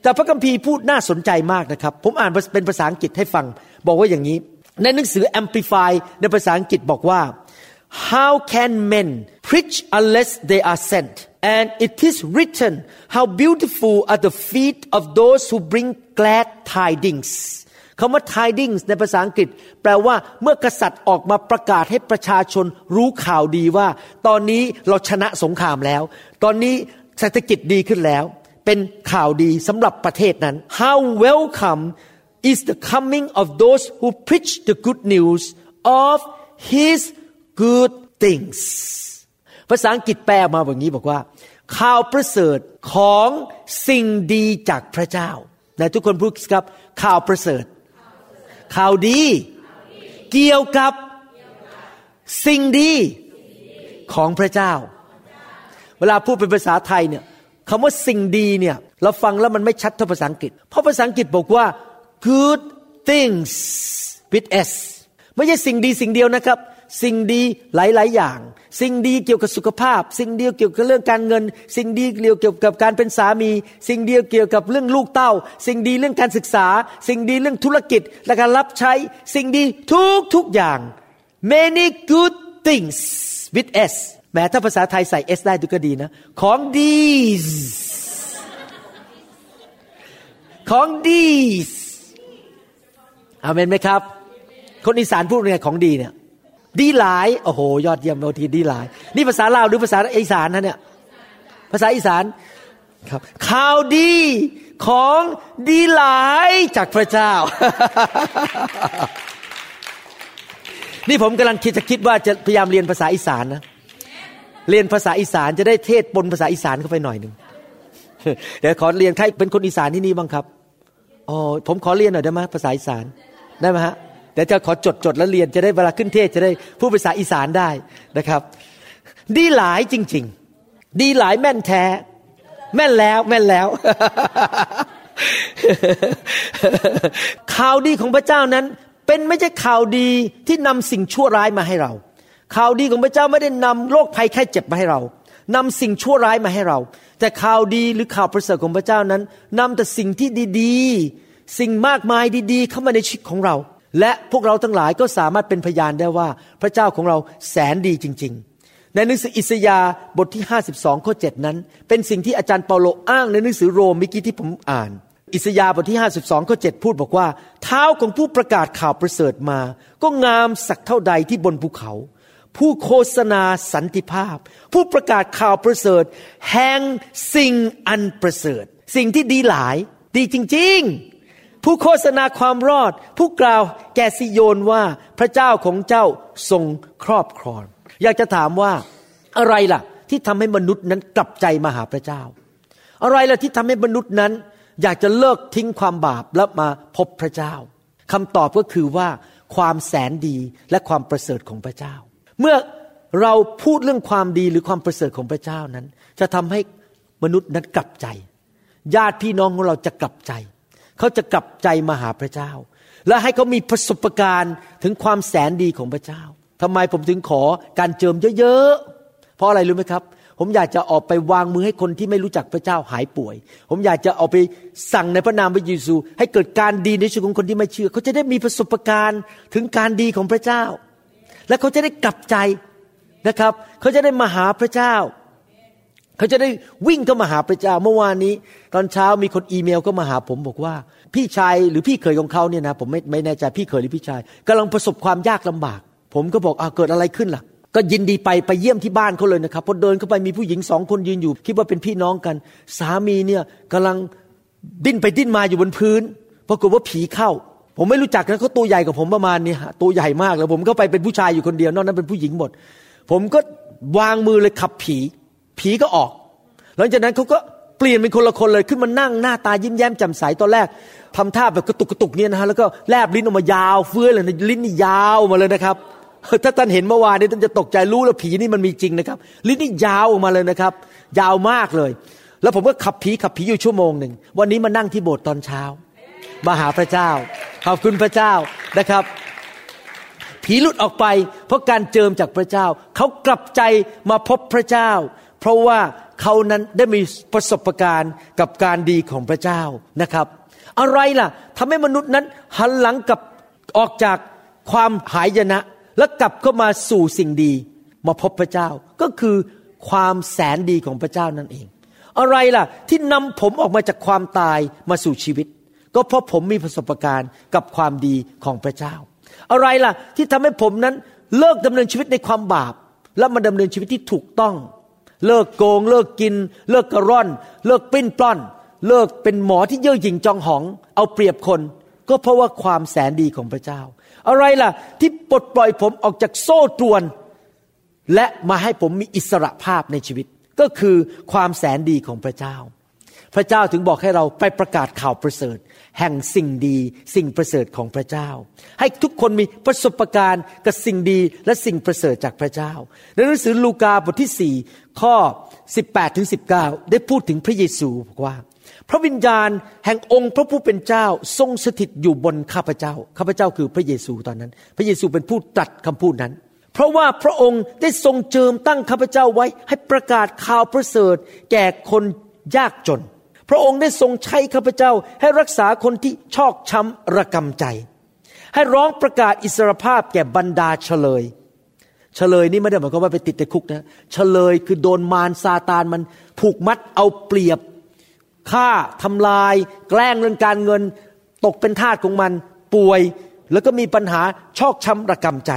แต่พระคัมภีร์พูดน่าสนใจมากนะครับ ผมอ่านเป็นภาษาอังกฤษให้ฟัง บอกว่าอย่างนี้ ในหนังสือ Amplify ในภาษาอังกฤษบอกว่า how can men preach unless they are sent and it is written how beautiful are the feet of those who bring glad tidings คำว่า tidings ในภาษาอังกฤษ แปลว่าเมื่อกษัตริย์ออกมาประกาศให้ประชาชนรู้ข่าวดีว่า ตอนนี้เราชนะสงครามแล้ว ตอนนี้เศรษฐกิจดีขึ้นแล้ว เป็นข่าวดีสำหรับประเทศนั้น how welcome is the coming of those who preach the good news of his good things ภาษาอังกฤษแปลมาแบบนี้บอกว่า ข่าวประเสริฐของสิ่งดีจากพระเจ้าไหนทุกคนพูดครับข่าวประเสริฐ ข่าวดี เกี่ยวกับสิ่งดีของพระเจ้า เวลาพูดเป็นภาษาไทยเนี่ยคำว่าสิ่งดีเนี่ยเราฟังแล้วมันไม่ชัดเท่าภาษาอังกฤษ เพราะภาษาอังกฤษบอกว่า good things with s ไม่ใช่สิ่งดีสิ่งเดียวนะครับ สิ่งดีหลาย ๆ อย่าง สิ่งดีเกี่ยวกับสุขภาพ สิ่งเดียวเกี่ยวกับเรื่องการเงิน สิ่งดีเกี่ยวกับการเป็นสามี สิ่งเดียวเกี่ยวกับเรื่องลูกเต้า สิ่งดีเรื่องการศึกษา สิ่งดีเรื่องธุรกิจและการรับใช้ สิ่งดีทุกทุกอย่าง many good things with s แม้ถ้าภาษาไทยใส่ s ได้ดูก็ดีนะ ของดี ของดีอาเมนไหมครับ คนอีสานพูดยังไงของดีเนี่ย ดีหลาย โอ้โห ยอดเยี่ยมโอทีดีหลาย นี่ภาษาลาวหรือภาษาอีสานนะเนี่ย ภาษาอีสานครับ ข่าวดีของดีหลายจากพระเจ้า นี่ผมกำลังคิดจะคิดว่าจะพยายามเรียนภาษาอีสานนะ เรียนภาษาอีสานจะได้เทศปนภาษาอีสานเข้าไปหน่อยหนึ่งเดี๋ยวขอเรียนใครเป็นคนอีสานที่นี่บ้างครับ อ๋อ ผมขอเรียนหน่อยได้ไหมภาษาอีสาน ได้ไหมฮะ เดี๋ยวจะขอจดจดแล้วเรียนจะได้เวลาขึ้นเทศจะได้พูดภาษาอีสานได้นะครับ ดีหลายจริง ๆ ดีหลายแม่นแท้ แม่นแล้วแม่นแล้วข่าวดีของพระเจ้านั้น เป็นไม่ใช่ข่าวดีที่นำสิ่งชั่วร้ายมาให้เรา ข่าวดีของพระเจ้าไม่ได้นำโรคภัยแค่เจ็บมาให้เรานำสิ่งชั่วร้ายมาให้เรา แต่ข่าวดีหรือข่าวประเสริฐของพระเจ้านั้นนำแต่สิ่งที่ดีๆ สิ่งมากมายดีๆ เข้ามาในชีวิตของเรา และพวกเราทั้งหลายก็สามารถเป็นพยานได้ว่า พระเจ้าของเราแสนดีจริง ๆ ในหนังสืออิสยาห์บทที่ 52 ข้อ 7 นั้น เป็นสิ่งที่อาจารย์เปาโลอ้างในหนังสือโรมเมื่อกี้ที่ผมอ่าน อิสยาห์บทที่ 52 ข้อ 7 พูดบอกว่า เท้าของผู้ประกาศข่าวประเสริฐมา ก็งามสักเท่าใดที่บนภูเขา ผู้โฆษณาสันติภาพ ผู้ประกาศข่าวประเสริฐ แห่งสิ่งอันประเสริฐ สิ่งที่ดีหลาย ดีจริง ๆ ผู้โฆษณาความรอด ผู้กล่าวแก่ซิโยนว่าพระเจ้าของเจ้าทรงครอบครอง อยากจะถามว่าอะไรล่ะ ที่ทำให้มนุษย์นั้นกลับใจมาหาพระเจ้า อะไรล่ะที่ทำให้มนุษย์นั้น อยากจะเลิกทิ้งความบาปแล้วมาพบพระเจ้าคำตอบก็คือว่าความแสนดีและความประเสริฐของพระเจ้า เมื่อเราพูดเรื่องความดีหรือความประเสริฐของพระเจ้านั้น จะทำให้มนุษย์นั้นกลับใจ ญาติพี่น้องของเราจะกลับใจ เขาจะกลับใจมาหาพระเจ้า และให้เขามีประสบการณ์ถึงความแสนดีของพระเจ้าทำไมผมถึงขอการเจิมเยอะๆ เพราะอะไรรู้ไหมครับ ผมอยากจะออกไปวางมือให้คนที่ไม่รู้จักพระเจ้าหายป่วย ผมอยากจะเอาไปสั่งในพระนามพระเยซู ให้เกิดการดีในชีวิตของคนที่ไม่เชื่อ เขาจะได้มีประสบการณ์ถึงการดีของพระเจ้า และเขาจะได้กลับใจนะครับ เขาจะได้มาหาพระเจ้า เขาจะได้วิ่งเข้ามาหาพระเจ้าเมื่อวานนี้ ตอนเช้ามีคนอีเมลก็มาหาผมบอกว่า พี่ชายหรือพี่เขยของเขาเนี่ยนะผมไม่ไม่แน่ใจพี่เขยหรือพี่ชายกำลังประสบความยากลำบาก ผมก็บอกอ้าเกิดอะไรขึ้นล่ะ ก็ยินดีไปไปเยี่ยมที่บ้านเขาเลยนะครับพอเดินเข้าไปมีผู้หญิงสองคนยืนอยู่ คิดว่าเป็นพี่น้องกัน สามีเนี่ยกำลังดิ้นไปดิ้นมาอยู่บนพื้นปรากฏว่าผีเข้า ผมไม่รู้จักนะเขาตัวใหญ่กว่าผมประมาณนี้ตัวใหญ่มากเลยผมก็ไปเป็นผู้ชายอยู่คนเดียวนอกนั้นเป็นผู้หญิงหมด ผมก็วางมือเลยขับผี ผีก็ออก หลังจากนั้นเขาก็เปลี่ยนเป็นคนละคนเลยขึ้นมานั่งหน้าตายิ้มแย้มแจ่มใสตอนแรกทำท่าแบบกระตุกกระตุกเนี่ยนะฮะแล้วก็แลบลิ้นออกมายาวเฟื้อเลยนะลิ้นนี่ยาวมาเลยนะครับ ถ้าท่านเห็นเมื่อวานนี้ท่านจะตกใจรู้แล้วผีนี่มันมีจริงนะครับ ลิ้นนี่ยาวออกมาเลยนะครับ ยาวมากเลย แล้วผมก็ขับผีขับผีอยู่ชั่วโมงหนึ่งวันนี้มานั่งที่โบสถ์ตอนเช้ามาหาพระเจ้า ขอบคุณพระเจ้านะครับผีหลุดออกไปเพราะการเจิมจากพระเจ้า เขากลับใจมาพบพระเจ้า เพราะว่าเขานั้นได้มีประสบการณ์กับการดีของพระเจ้านะครับ อะไรล่ะทำให้มนุษย์นั้นหันหลังกับออกจากความหายนะ แล้วกลับเข้ามาสู่สิ่งดี มาพบพระเจ้า ก็คือความแสนดีของพระเจ้านั่นเอง อะไรล่ะ ที่นำผมออกมาจากความตายมาสู่ชีวิต ก็เพราะผมมีประสบการณ์กับความดีของพระเจ้า อะไรล่ะที่ทำให้ผมนั้นเลิกดำเนินชีวิตในความบาป แล้วมาดำเนินชีวิตที่ถูกต้อง เลิกโกง เลิกกิน เลิกกระร่อน เลิกปิ้นปล้อน เลิกเป็นหมอที่เย่อหยิ่งจองหอง เอาเปรียบคน ก็เพราะว่าความแสนดีของพระเจ้า อะไรล่ะ ที่ปลดปล่อยผมออกจากโซ่ตรวน และมาให้ผมมีอิสระภาพในชีวิต ก็คือความแสนดีของพระเจ้า พระเจ้าถึงบอกให้เราไปประกาศข่าวประเสริฐ แห่งสิ่งดีสิ่งประเสริฐของพระเจ้า ให้ทุกคนมีประสบการณ์กับสิ่งดีและสิ่งประเสริฐจากพระเจ้า ในหนังสือลูกาบทที่ 4 ข้อ 18ถึง19 ได้พูดถึงพระเยซูบอกว่า พระวิญญาณแห่งองค์พระผู้เป็นเจ้าทรงสถิตอยู่บนข้าพเจ้า ข้าพเจ้าคือพระเยซูตอนนั้น พระเยซูเป็นผู้ตรัสคำพูดนั้นเพราะว่าพระองค์ได้ทรงเจิมตั้งข้าพเจ้าไว้ ให้ประกาศข่าวประเสริฐ แก่คนยากจน ระองค์ได้ทรงใช้ข้าพเจ้าให้รักษาคนที่ชอกช้ำระกำใจ ให้ร้องประกาศอิสรภาพแก่บรรดาเฉลย เฉลยนี่ไม่ได้หมายความว่าไปติดในคุกนะเฉลยคือโดนมารซาตานมันผูกมัดเอาเปรียบฆ่าทำลาย แกล้งเรื่องการเงิน ตกเป็นทาสของมันป่วย แล้วก็มีปัญหาชอกช้ำระกำใจ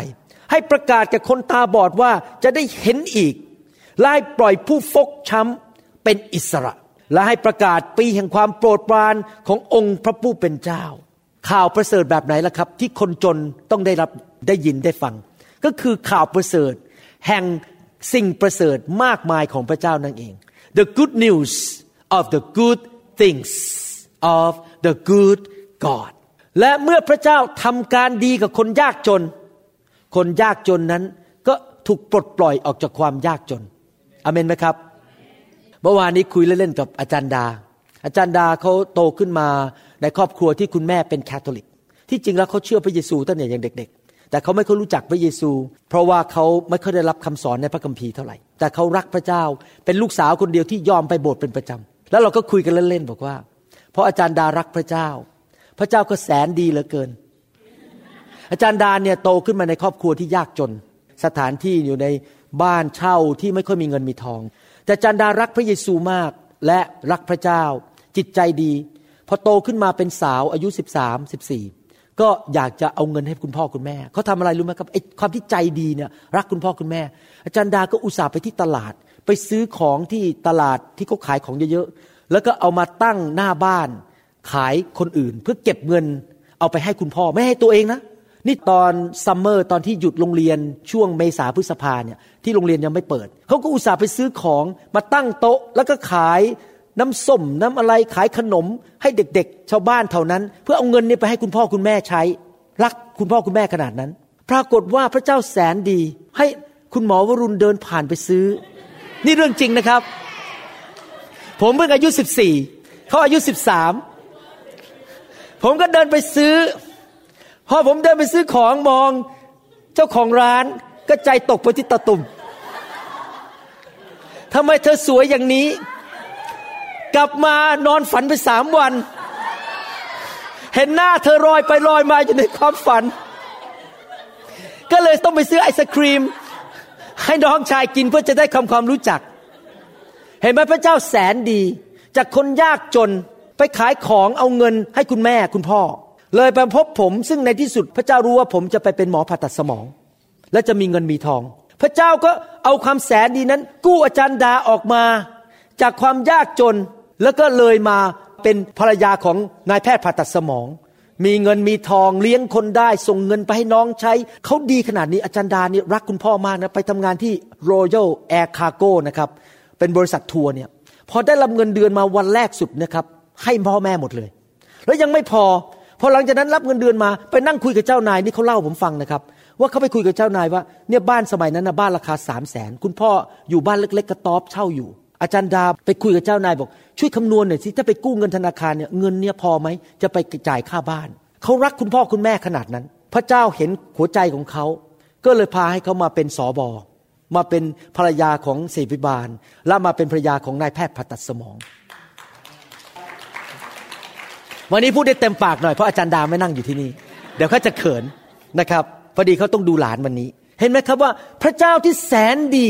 ให้ประกาศแก่คนตาบอดว่าจะได้เห็นอีกไล่ปล่อยผู้ฟกช้ำเป็นอิสระ และให้ประกาศปีแห่งความโปรดปรานขององค์พระผู้เป็นเจ้า ข่าวประเสริฐแบบไหนล่ะครับ ที่คนจนต้องได้รับได้ยินได้ฟัง ก็คือข่าวประเสริฐ แห่งสิ่งประเสริฐมากมายของพระเจ้านั่นเอง the good news of the good things of the good God และเมื่อพระเจ้าทำการดีกับคนยากจน คนยากจนนั้นก็ถูกปลดปล่อยออกจากความยากจนอเมนไหมครับ เมื่อวานนี้คุยเล่นๆกับอาจารย์ดา อาจารย์ดาเขาโตขึ้นมาในครอบครัวที่คุณแม่เป็นแคทอลิก ที่จริงแล้วเขาเชื่อพระเยซูตั้งแต่ยังเด็ก ๆ แต่เขาไม่ค่อยรู้จักพระเยซู เพราะว่าเขาไม่ค่อยได้รับคำสอนในพระคัมภีร์เท่าไหร่ แต่เขารักพระเจ้า เป็นลูกสาวคนเดียวที่ยอมไปโบสถ์เป็นประจำแล้วเราก็คุยกันเล่นๆบอกว่า เพราะอาจารย์ดารักพระเจ้า พระเจ้าก็แสนดีเหลือเกิน อาจารย์ดาเนี่ยโตขึ้นมาในครอบครัวที่ยากจน สถานที่อยู่ในบ้านเช่าที่ไม่ค่อยมีเงินมีทอง แต่จารย์ดารักพระเยซูมากและรักพระเจ้า จิตใจดี พอโตขึ้นมาเป็นสาวอายุ 13 14 ก็อยากจะเอาเงินให้คุณพ่อคุณแม่ เขาทำอะไรรู้ไหมครับไอ้ความที่ใจดีเนี่ยรักคุณพ่อคุณแม่ อาจารย์ดาก็อุตส่าห์ไปที่ตลาด ไปซื้อของที่ตลาดที่เขาขายของเยอะๆ แล้วก็เอามาตั้งหน้าบ้าน ขายคนอื่นเพื่อเก็บเงินเอาไปให้คุณพ่อไม่ให้ตัวเองนะ นี่ตอน summer ตอนที่หยุดโรงเรียนช่วงเมษาพฤษภาเนี่ยที่โรงเรียนยังไม่เปิด เขาก็อุตส่าห์ไปซื้อของมาตั้งโต๊ะ แล้วก็ขายน้ำส้มน้ำอะไรขายขนม ให้เด็กๆ ชาวบ้านเท่านั้น เพื่อเอาเงินนี้ไปให้คุณพ่อคุณแม่ใช้ รักคุณพ่อคุณแม่ขนาดนั้น ปรากฏว่าพระเจ้าแสนดี ให้คุณหมอวรุณเดินผ่านไปซื้อ นี่เรื่องจริงนะครับ ผมเพิ่งอายุสิบสี่เขาอายุสิบสามผมก็เดินไปซื้อ พอผมเดินไปซื้อของมอง เจ้าของร้านก็ใจตกไปที่ตะตุ่มทำไมเธอสวยอย่างนี้ กลับมานอนฝันไปสามวัน เห็นหน้าเธอลอยไปลอยมาอยู่ในความฝัน ก็เลยต้องไปซื้อไอศครีม ให้น้องชายกินเพื่อจะได้คำความรู้จัก เห็นไหมพระเจ้าแสนดี จากคนยากจนไปขายของเอาเงินให้คุณแม่คุณพ่อ เลยไปพบผมซึ่งในที่สุดพระเจ้ารู้ว่าผมจะไปเป็นหมอผ่าตัดสมอง และจะมีเงินมีทอง พระเจ้าก็เอาความแสนดีนั้น กู้อาจารย์ดาออกมา จากความยากจนแล้วก็เลยมาเป็นภรรยาของนายแพทย์ผ่าตัดสมอง มีเงินมีทองเลี้ยงคนได้ ส่งเงินไปให้น้องใช้ เขาดีขนาดนี้อาจารย์ดาเนี่รักคุณพ่อมากนะไปทำงานที่ Royal Air Cargo นะครับเป็นบริษัททัวร์เนี่ยพอได้รับเงินเดือนมาวันแรกสุดนะครับให้พ่อแม่หมดเลย แล้วยังไม่พอ พอหลังจากนั้นรับเงินเดือนมาไปนั่งคุยกับเจ้านายนี่เขาเล่าผมฟังนะครับ ว่าเขาไปคุยกับเจ้านายว่าเนี่ยบ้านสมัยนั้นนะบ้านราคาสามแสนคุณพ่ออยู่บ้านเล็กๆกระต๊อบเช่าอยู่ อาจารย์ดาไปคุยกับเจ้านายบอก ช่วยคำนวณหน่อยสิถ้าไปกู้เงินธนาคารเนี่ยเงินเนี่ยพอไหมจะไปจ่ายค่าบ้านเขารักคุณพ่อคุณแม่ขนาดนั้น พระเจ้าเห็นหัวใจของเขาก็เลยพาให้เขามาเป็นสอบอมาเป็นภรรยาของเสวิบาล และมาเป็นภรรยาของนายแพทย์ผ่าตัดสมอง วันนี้พูดได้เต็มปากหน่อยเพราะอาจารย์ดาไม่นั่งอยู่ที่นี่ เดี๋ยวเขาจะเขินนะครับพอดีเขาต้องดูหลานวันนี้ เห็นไหมครับว่าพระเจ้าที่แสนดี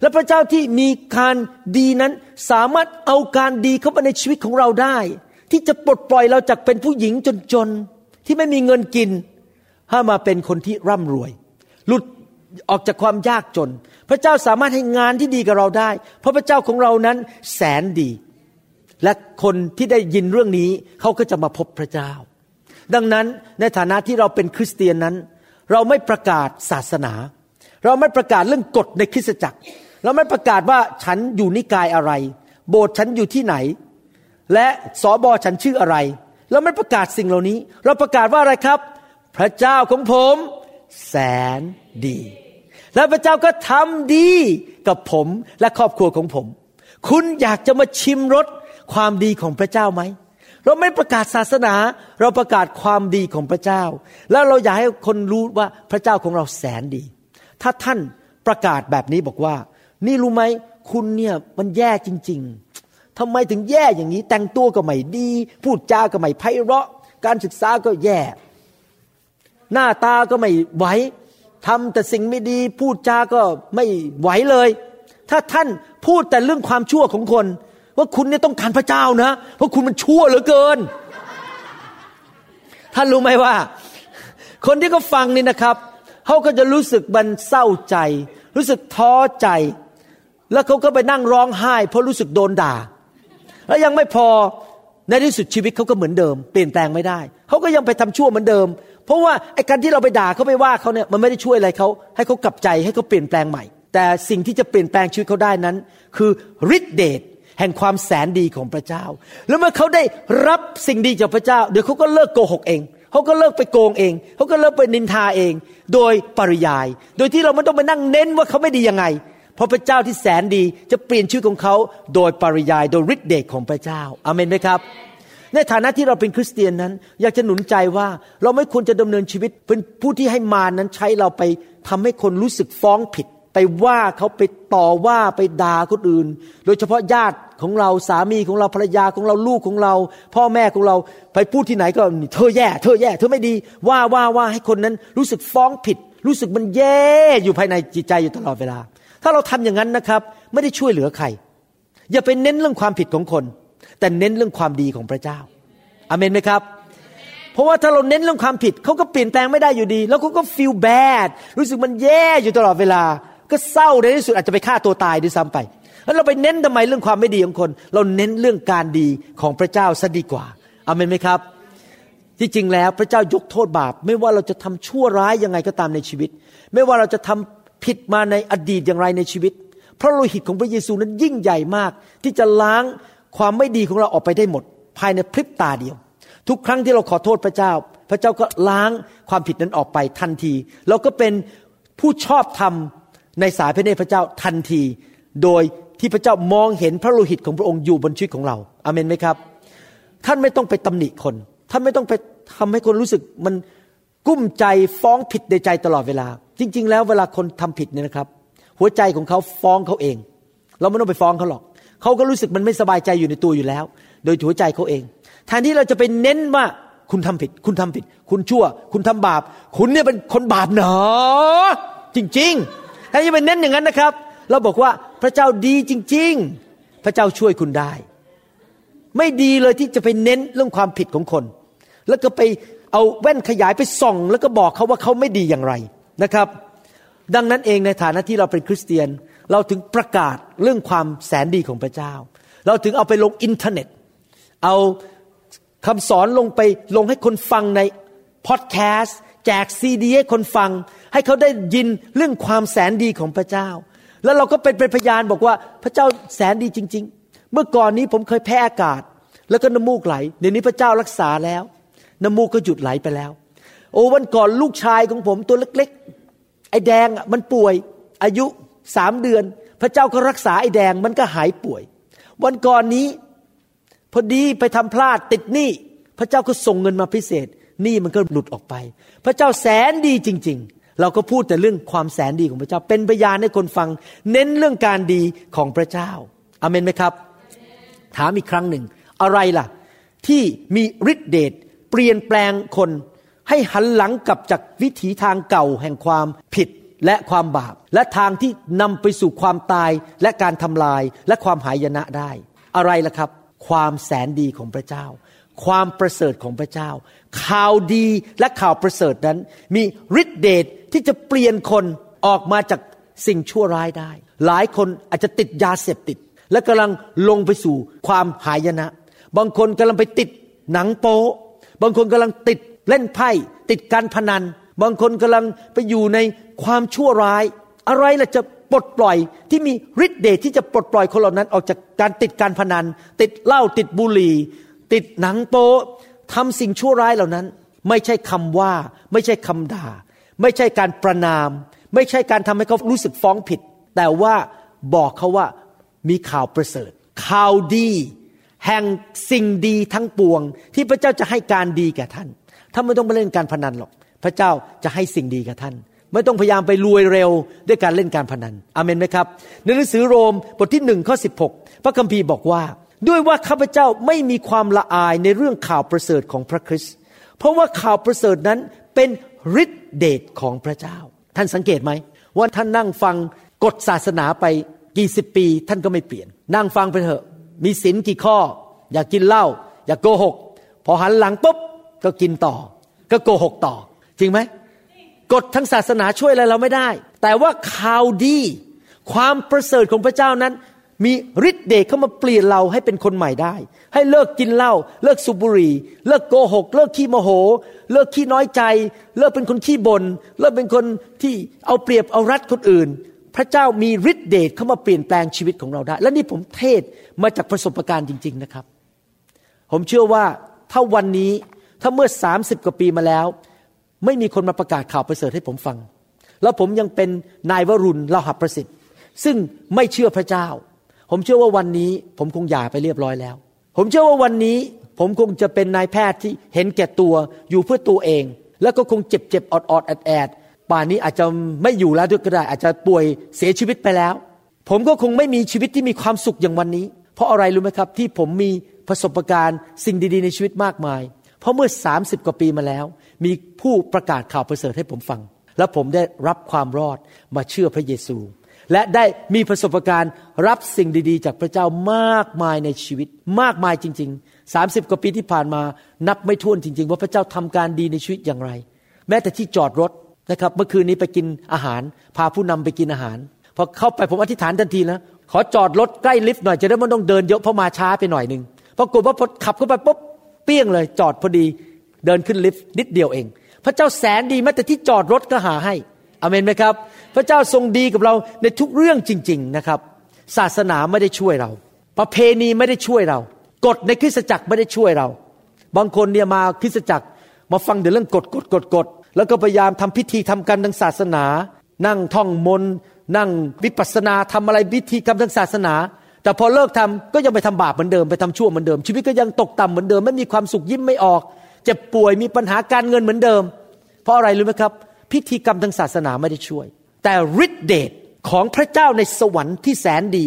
และพระเจ้าที่มีการดีนั้นสามารถเอาการดีเข้ามาในชีวิตของเราได้ ที่จะปลดปล่อยเราจากเป็นผู้หญิงจนๆที่ไม่มีเงินกินให้มาเป็นคนที่ร่ำรวย หลุดออกจากความยากจน พระเจ้าสามารถให้งานที่ดีกับเราได้ เพราะพระเจ้าของเรานั้นแสนดี และคนที่ได้ยินเรื่องนี้เขาก็จะมาพบพระเจ้า ดังนั้นในฐานะที่เราเป็นคริสเตียนนั้น เราไม่ประกาศศาสนา เราไม่ประกาศเรื่องกฎในคริสตจักร เราไม่ประกาศว่าฉันอยู่นิกายอะไร โบสถ์ฉันอยู่ที่ไหน และสอบอฉันชื่ออะไร เราไม่ประกาศสิ่งเหล่านี้ เราประกาศว่าอะไรครับ พระเจ้าของผมแสนดี และพระเจ้าก็ทำดีกับผมและครอบครัวของผม คุณอยากจะมาชิมรส ความดีของพระเจ้าไหม เราไม่ประกาศศาสนา เราประกาศความดีของพระเจ้า แล้วเราอยากให้คนรู้ว่าพระเจ้าของเราแสนดี ถ้าท่านประกาศแบบนี้บอกว่า นี่รู้ไหมคุณเนี่ยมันแย่จริง ๆทำไมถึงแย่อย่างนี้ แต่งตัวก็ไม่ดี พูดจาก็ไม่ไพเราะ การศึกษาก็แย่ หน้าตาก็ไม่ไหวทำแต่สิ่งไม่ดี พูดจาก็ไม่ไหวเลย ถ้าท่านพูดแต่เรื่องความชั่วของคน ว่าคุณเนี่ยต้องการพระเจ้านะเพราะคุณมันชั่วเหลือเกิน ท่านรู้ไหมว่า คนที่เขาฟังนี่นะครับเขาก็จะรู้สึกบันเศร้าใจ รู้สึกท้อใจ แล้วเขาก็ไปนั่งร้องไห้ เพราะรู้สึกโดนด่า แล้วยังไม่พอในที่สุดชีวิตเขาก็เหมือนเดิม เปลี่ยนแปลงไม่ได้เขาก็ยังไปทำชั่วเหมือนเดิม เพราะว่าไอ้การที่เราไปด่าเขาไปว่าเขาเนี่ยมันไม่ได้ช่วยอะไรเขาให้เขากลับใจให้เขาเปลี่ยนแปลงใหม่ แต่สิ่งที่จะเปลี่ยนแปลงชีวิตเขาได้นั้น คือฤทธิเดช แห่งความแสนดีของพระเจ้า แล้วเมื่อเขาได้รับสิ่งดีจากพระเจ้า เดี๋ยวเขาก็เลิกโกหกเองเขาก็เลิกไปโกงเอง เขาก็เลิกไปนินทาเอง โดยปริยาย โดยที่เราไม่ต้องไปนั่งเน้นว่าเขาไม่ดียังไง เพราะพระเจ้าที่แสนดีจะเปลี่ยนชีวิตของเขาโดยปริยาย โดยฤทธิเดชของพระเจ้า อาเมนไหมครับ ในฐานะที่เราเป็นคริสเตียนนั้น อยากจะหนุนใจว่าเราไม่ควรจะดำเนินชีวิต เป็นผู้ที่ให้มานั้นใช้เราไปทำให้คนรู้สึกฟ้องผิด ไปว่าเขาไปต่อว่าไปด่าคนอื่น โดยเฉพาะญาติ ของเราสามีของเราภรรยาของเราลูกของเรา พ่อแม่ของเราไปพูดที่ไหนก็เธอแย่ เธอแย่ เธอไม่ดี ว่าว่าว่าให้คนนั้นรู้สึกฟ้องผิด รู้สึกมันแย่อยู่ภายในจิตใจอยู่ตลอดเวลา ถ้าเราทำอย่างนั้นนะครับ ไม่ได้ช่วยเหลือใคร อย่าไปเน้นเรื่องความผิดของคน แต่เน้นเรื่องความดีของพระเจ้าอาเมนไหมครับเพราะว่าถ้าเราเน้นเรื่องความผิดเขาก็เปลี่ยนแปลงไม่ได้อยู่ดี แล้วเขาก็ feel bad รู้สึกมันแย่อยู่ตลอดเวลา ก็เศร้าในที่สุดอาจจะไปฆ่าตัวตายด้วยซ้ำไป แล้วเราไปเน้นทำไมเรื่องความไม่ดีของคน เราเน้นเรื่องการดีของพระเจ้าซะดีกว่าอเมนไหมครับ ที่จริงแล้วพระเจ้ายกโทษบาป ไม่ว่าเราจะทำชั่วร้ายยังไงก็ตามในชีวิต ไม่ว่าเราจะทำผิดมาในอดีตอย่างไรในชีวิต พระโลหิตของพระเยซูนั้นยิ่งใหญ่มาก ที่จะล้างความไม่ดีของเราออกไปได้หมด ภายในพริบตาเดียว ทุกครั้งที่เราขอโทษพระเจ้า พระเจ้าก็ล้างความผิดนั้นออกไปทันที เราก็เป็นผู้ชอบธรรมในสายพระเนตรพระเจ้าทันที โดย ที่พระเจ้ามองเห็นพระโลหิตของพระองค์อยู่บนชีวิตของเราอาเมนไหมครับ ท่านไม่ต้องไปตำหนิคน ท่านไม่ต้องไปทำให้คนรู้สึกมันกุ้มใจฟ้องผิดในใจตลอดเวลา จริง ๆ แล้วเวลาคนทำผิดเนี่ยนะครับ หัวใจของเขาฟ้องเขาเอง เราไม่ต้องไปฟ้องเขาหรอก เขาก็รู้สึกมันไม่สบายใจอยู่ในตัวอยู่แล้ว โดยหัวใจเขาเอง แทนที่เราจะไปเน้นว่าคุณทำผิด คุณทำผิด คุณชั่ว คุณทำบาป คุณเนี่ยเป็นคนบาปหนอจริงๆแทนที่ไปเน้นอย่างนั้นนะครับ เราบอกว่า พระเจ้าดีจริง ๆ พระเจ้าช่วยคุณได้ ไม่ดีเลยที่จะไปเน้นเรื่องความผิดของคน แล้วก็ไปเอาแว่นขยายไปส่อง แล้วก็บอกเขาว่าเขาไม่ดีอย่างไรนะครับ ดังนั้นเองในฐานะที่เราเป็นคริสเตียน เราถึงประกาศเรื่องความแสนดีของพระเจ้า เราถึงเอาไปลงอินเทอร์เน็ต เอาคำสอนลงไปลงให้คนฟังในพอดแคสต์แจกซีดีให้คนฟัง ให้เขาได้ยินเรื่องความแสนดีของพระเจ้า แล้วเราก็เป็นเป็นพยานบอกว่าพระเจ้าแสนดีจริง ๆ เมื่อก่อนนี้ผมเคยแพ้อากาศ แล้วก็น้ำมูกไหลเดี๋ยวนี้พระเจ้ารักษาแล้ว น้ำมูกก็หยุดไหลไปแล้ว โอ้วันก่อนลูกชายของผมตัวเล็กๆ ไอ้แดงมันป่วย อายุสามเดือน พระเจ้าก็รักษาไอ้แดงมันก็หายป่วย วันก่อนนี้พอดีไปทำพลาดติดหนี้พระเจ้าก็ส่งเงินมาพิเศษหนี้มันก็หลุดออกไป พระเจ้าแสนดีจริง ๆ เราก็พูดแต่เรื่องความแสนดีของพระเจ้า เป็นพยานให้คนฟัง เน้นเรื่องการดีของพระเจ้าอเมนไหมครับ ถามอีกครั้งหนึ่ง อะไรล่ะ ที่มีฤทธิเดชเปลี่ยนแปลงคนให้หันหลังกลับจากวิถีทางเก่าแห่งความผิดและความบาป และทางที่นำไปสู่ความตายและการทำลายและความหายนะได้ อะไรล่ะครับ ความแสนดีของพระเจ้า ความประเสริฐของพระเจ้า ข่าวดีและข่าวประเสริฐนั้น มีฤทธิเดช ที่จะเปลี่ยนคนออกมาจากสิ่งชั่วร้ายได้ หลายคนอาจจะติดยาเสพติด และกำลังลงไปสู่ความหายนะ บางคนกำลังไปติดหนังโป๊บางคนกำลังติดเล่นไพ่ ติดการพนัน บางคนกำลังไปอยู่ในความชั่วร้าย อะไรล่ะจะปลดปล่อยที่มีฤทธิ์เดชที่จะปลดปล่อยคนเหล่านั้นออกจากการติดการพนัน ติดเหล้าติดบุหรี่ ติดหนังโป๊ทำสิ่งชั่วร้ายเหล่านั้น ไม่ใช่คำว่า ไม่ใช่คำด่า ไม่ใช่การประนาม ไม่ใช่การทำให้เขารู้สึกฟ้องผิด แต่ว่าบอกเขาว่ามีข่าวประเสริฐ ข่าวดี แห่งสิ่งดีทั้งปวง ที่พระเจ้าจะให้การดีแก่ท่านท่านไม่ต้องไปเล่นการพนันหรอก พระเจ้าจะให้สิ่งดีกับท่าน ไม่ต้องพยายามไปรวยเร็วด้วยการเล่นการพนันอเมนไหมครับ ในหนังสือโรมบทที่หนึ่งข้อสิพระคัมภีร์บอกว่า ด้วยว่าข้าพเจ้าไม่มีความละอายในเรื่องข่าวประเสริฐของพระคริสต์เพราะว่าข่าวประเสริฐนั้นเป็นฤทธิ เดชของพระเจ้า ท่านสังเกตไหมว่าท่านนั่งฟังกฎศาสนาไปกี่สิบปี ท่านก็ไม่เปลี่ยน นั่งฟังไปเถอะ มีศีลกี่ข้อ อยากกินเหล้าอยากโกหก พอหันหลังปุ๊บก็กินต่อ ก็โกหกต่อ จริงไหมกฎทั้งศาสนาช่วยอะไรเราไม่ได้ แต่ว่าข่าวดี ความประเสริฐของพระเจ้านั้น มีฤทธิ์เดชเข้ามาเปลี่ยนเราให้เป็นคนใหม่ได้ ให้เลิกกินเหล้าเลิกสูบบุหรี่ เลิกโกหก เลิกขี้โมโห เลิกขี้น้อยใจ เลิกเป็นคนขี้บน่นเลิกเป็นคนที่เอาเปรียบเอารัดคนอื่น พระเจ้ามีฤทธิ์เดชเข้ามาเปลี่ยนแปลงชีวิตของเราได้ และนี่ผมเทศมาจากประสบการณ์จริง ๆนะครับ ผมเชื่อว่าถ้าวันนี้ถ้าเมื่อสามสิบกว่าปีมาแล้ว ไม่มีคนมาประกาศข่าวประเสริฐให้ผมฟัง แล้วผมยังเป็นนายวรุณลาหับประสิทธิ์ ซึ่งไม่เชื่อพระเจ้า ผมเชื่อว่าวันนี้ผมคงหย่าไปเรียบร้อยแล้ว ผมเชื่อว่าวันนี้ผมคงจะเป็นนายแพทย์ที่เห็นแก่ตัวอยู่เพื่อตัวเอง แล้วก็คงเจ็บเจ็บอดอดแอดแอดป่านนี้อาจจะไม่อยู่แล้วด้วยก็ได้ อาจจะป่วยเสียชีวิตไปแล้ว ผมก็คงไม่มีชีวิตที่มีความสุขอย่างวันนี้ เพราะอะไรรู้ไหมครับ ที่ผมมีประสบการณ์สิ่งดีๆในชีวิตมากมาย เพราะเมื่อ 30 กว่าปีมาแล้ว มีผู้ประกาศข่าวประเสริฐให้ผมฟัง แล้วผมได้รับความรอดมาเชื่อพระเยซู และได้มีประสบการณ์รับสิ่งดีๆ จากพระเจ้ามากมายในชีวิต มากมายจริง ๆ 30 กว่าปีที่ผ่านมานับไม่ถ้วนจริง ๆ ว่าพระเจ้าทำการดีในชีวิตอย่างไร แม้แต่ที่จอดรถนะครับเมื่อคืนนี้ไปกินอาหาร พาผู้นำไปกินอาหารพอเข้าไปผมอธิษฐานทันทีแล้วขอจอดรถใกล้ลิฟต์หน่อยจะได้ไม่ต้องเดินเยอะเพราะมาช้าไปหน่อยหนึ่งปรากฏว่าพอขับเข้าไปปุ๊บเปี้ยงเลย จอดพอดีเดินขึ้นลิฟต์นิดเดียวเอง พระเจ้าแสนดีแม้แต่ที่จอดรถก็หาให้อเมนไหมครับ พระเจ้าทรงดีกับเราในทุกเรื่องจริง ๆนะครับ ศาสนาไม่ได้ช่วยเรา ประเพณีไม่ได้ช่วยเรา กฎในคริสตจักรไม่ได้ช่วยเรา บางคนเนี่ยมาคริสตจักรมาฟังเดี๋ยวเรื่องกฎกฎกฎกฎแล้วก็พยายามทำพิธีทำการทางศาสนา นั่งท่องมนต์นั่งวิปัสสนาทำอะไรพิธีกรรมทางศาสนา แต่พอเลิกทำก็ยังไปทำบาปเหมือนเดิมไปทำชั่วเหมือนเดิม ชีวิตก็ยังตกต่ำเหมือนเดิมไม่มีความสุขยิ้มไม่ออกเจ็บป่วยมีปัญหาการเงินเหมือนเดิม เพราะอะไรรู้ไหมครับ พิธีกรรมทางศาสนาไม่ได้ช่วย แต่ฤทธิเดชของพระเจ้าในสวรรค์ที่แสนดี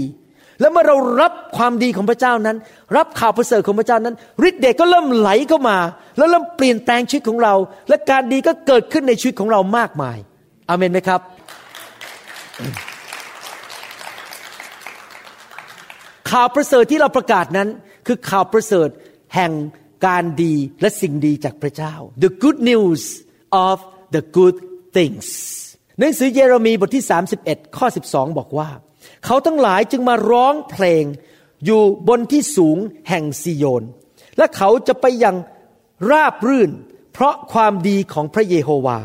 แล้วเมื่อเรารับความดีของพระเจ้านั้น รับข่าวประเสริฐของพระเจ้านั้นฤทธิเดชก็เริ่มไหลเข้ามา แล้วเริ่มเปลี่ยนแปลงชีวิตของเรา และการดีก็เกิดขึ้นในชีวิตของเรามากมายอเมนไหมครับ ข่าวประเสริฐที่เราประกาศนั้น คือข่าวประเสริฐแห่งการดีและสิ่งดีจากพระเจ้า the good news of the good things หนังสือเยเรมีบทที่ 31 ข้อ 12 บอกว่า เขาทั้งหลายจึงมาร้องเพลงอยู่บนที่สูงแห่งซิโยน และเขาจะไปยังราบรื่น เพราะความดีของพระเยโฮวา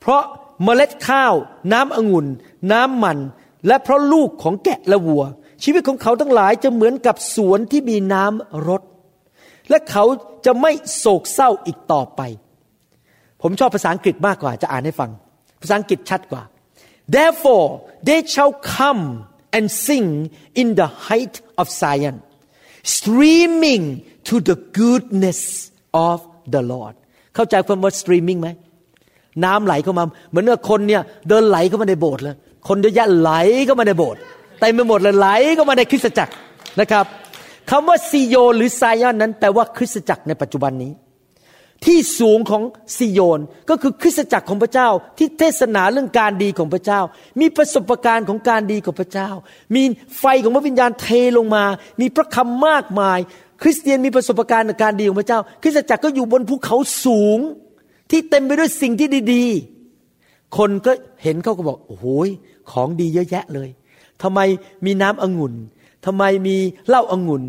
เพราะเมล็ดข้าว น้ำองุ่น น้ำมัน และเพราะลูกของแกะและวัว ชีวิตของเขาทั้งหลายจะเหมือนกับสวนที่มีน้ำรด และเขาจะไม่โศกเศร้าอีกต่อไป ผมชอบภาษาอังกฤษมากกว่าจะอ่านให้ฟัง ภาษาอังกฤษชัดกว่า therefore they shall come and sing in the height of Zion streaming to the goodness of the Lord เข้าใจคำว่า streaming ไหมน้ำไหลเข้ามา เหมือนกับคนเนี่ยเดินไหลเข้ามาในโบสถ์เลยคนเยอะแยะไหลเข้ามาในโบสถ์เต็มไปหมดเลยไหลเข้ามาในคริสตจักรนะครับคำว่าซีโยหรือไซยอนนั้นแปลว่าคริสตจักรในปัจจุบันนี้ ที่สูงของซีโยน ก็คือคริสตจักรของพระเจ้า ที่เทศนาเรื่องการดีของพระเจ้า มีประสบการณ์ของการดีของพระเจ้า มีไฟของพระวิญญาณเทลงมา มีพระคำมากมาย คริสเตียนมีประสบการณ์ในการดีของพระเจ้า คริสตจักรก็อยู่บนภูเขาสูง ที่เต็มไปด้วยสิ่งที่ดีๆ คนก็เห็นเขาก็บอกโอ้โหของดีเยอะแยะเลยทำไมมีน้ำองุ่นทำไมมีเหล้าอางุ่น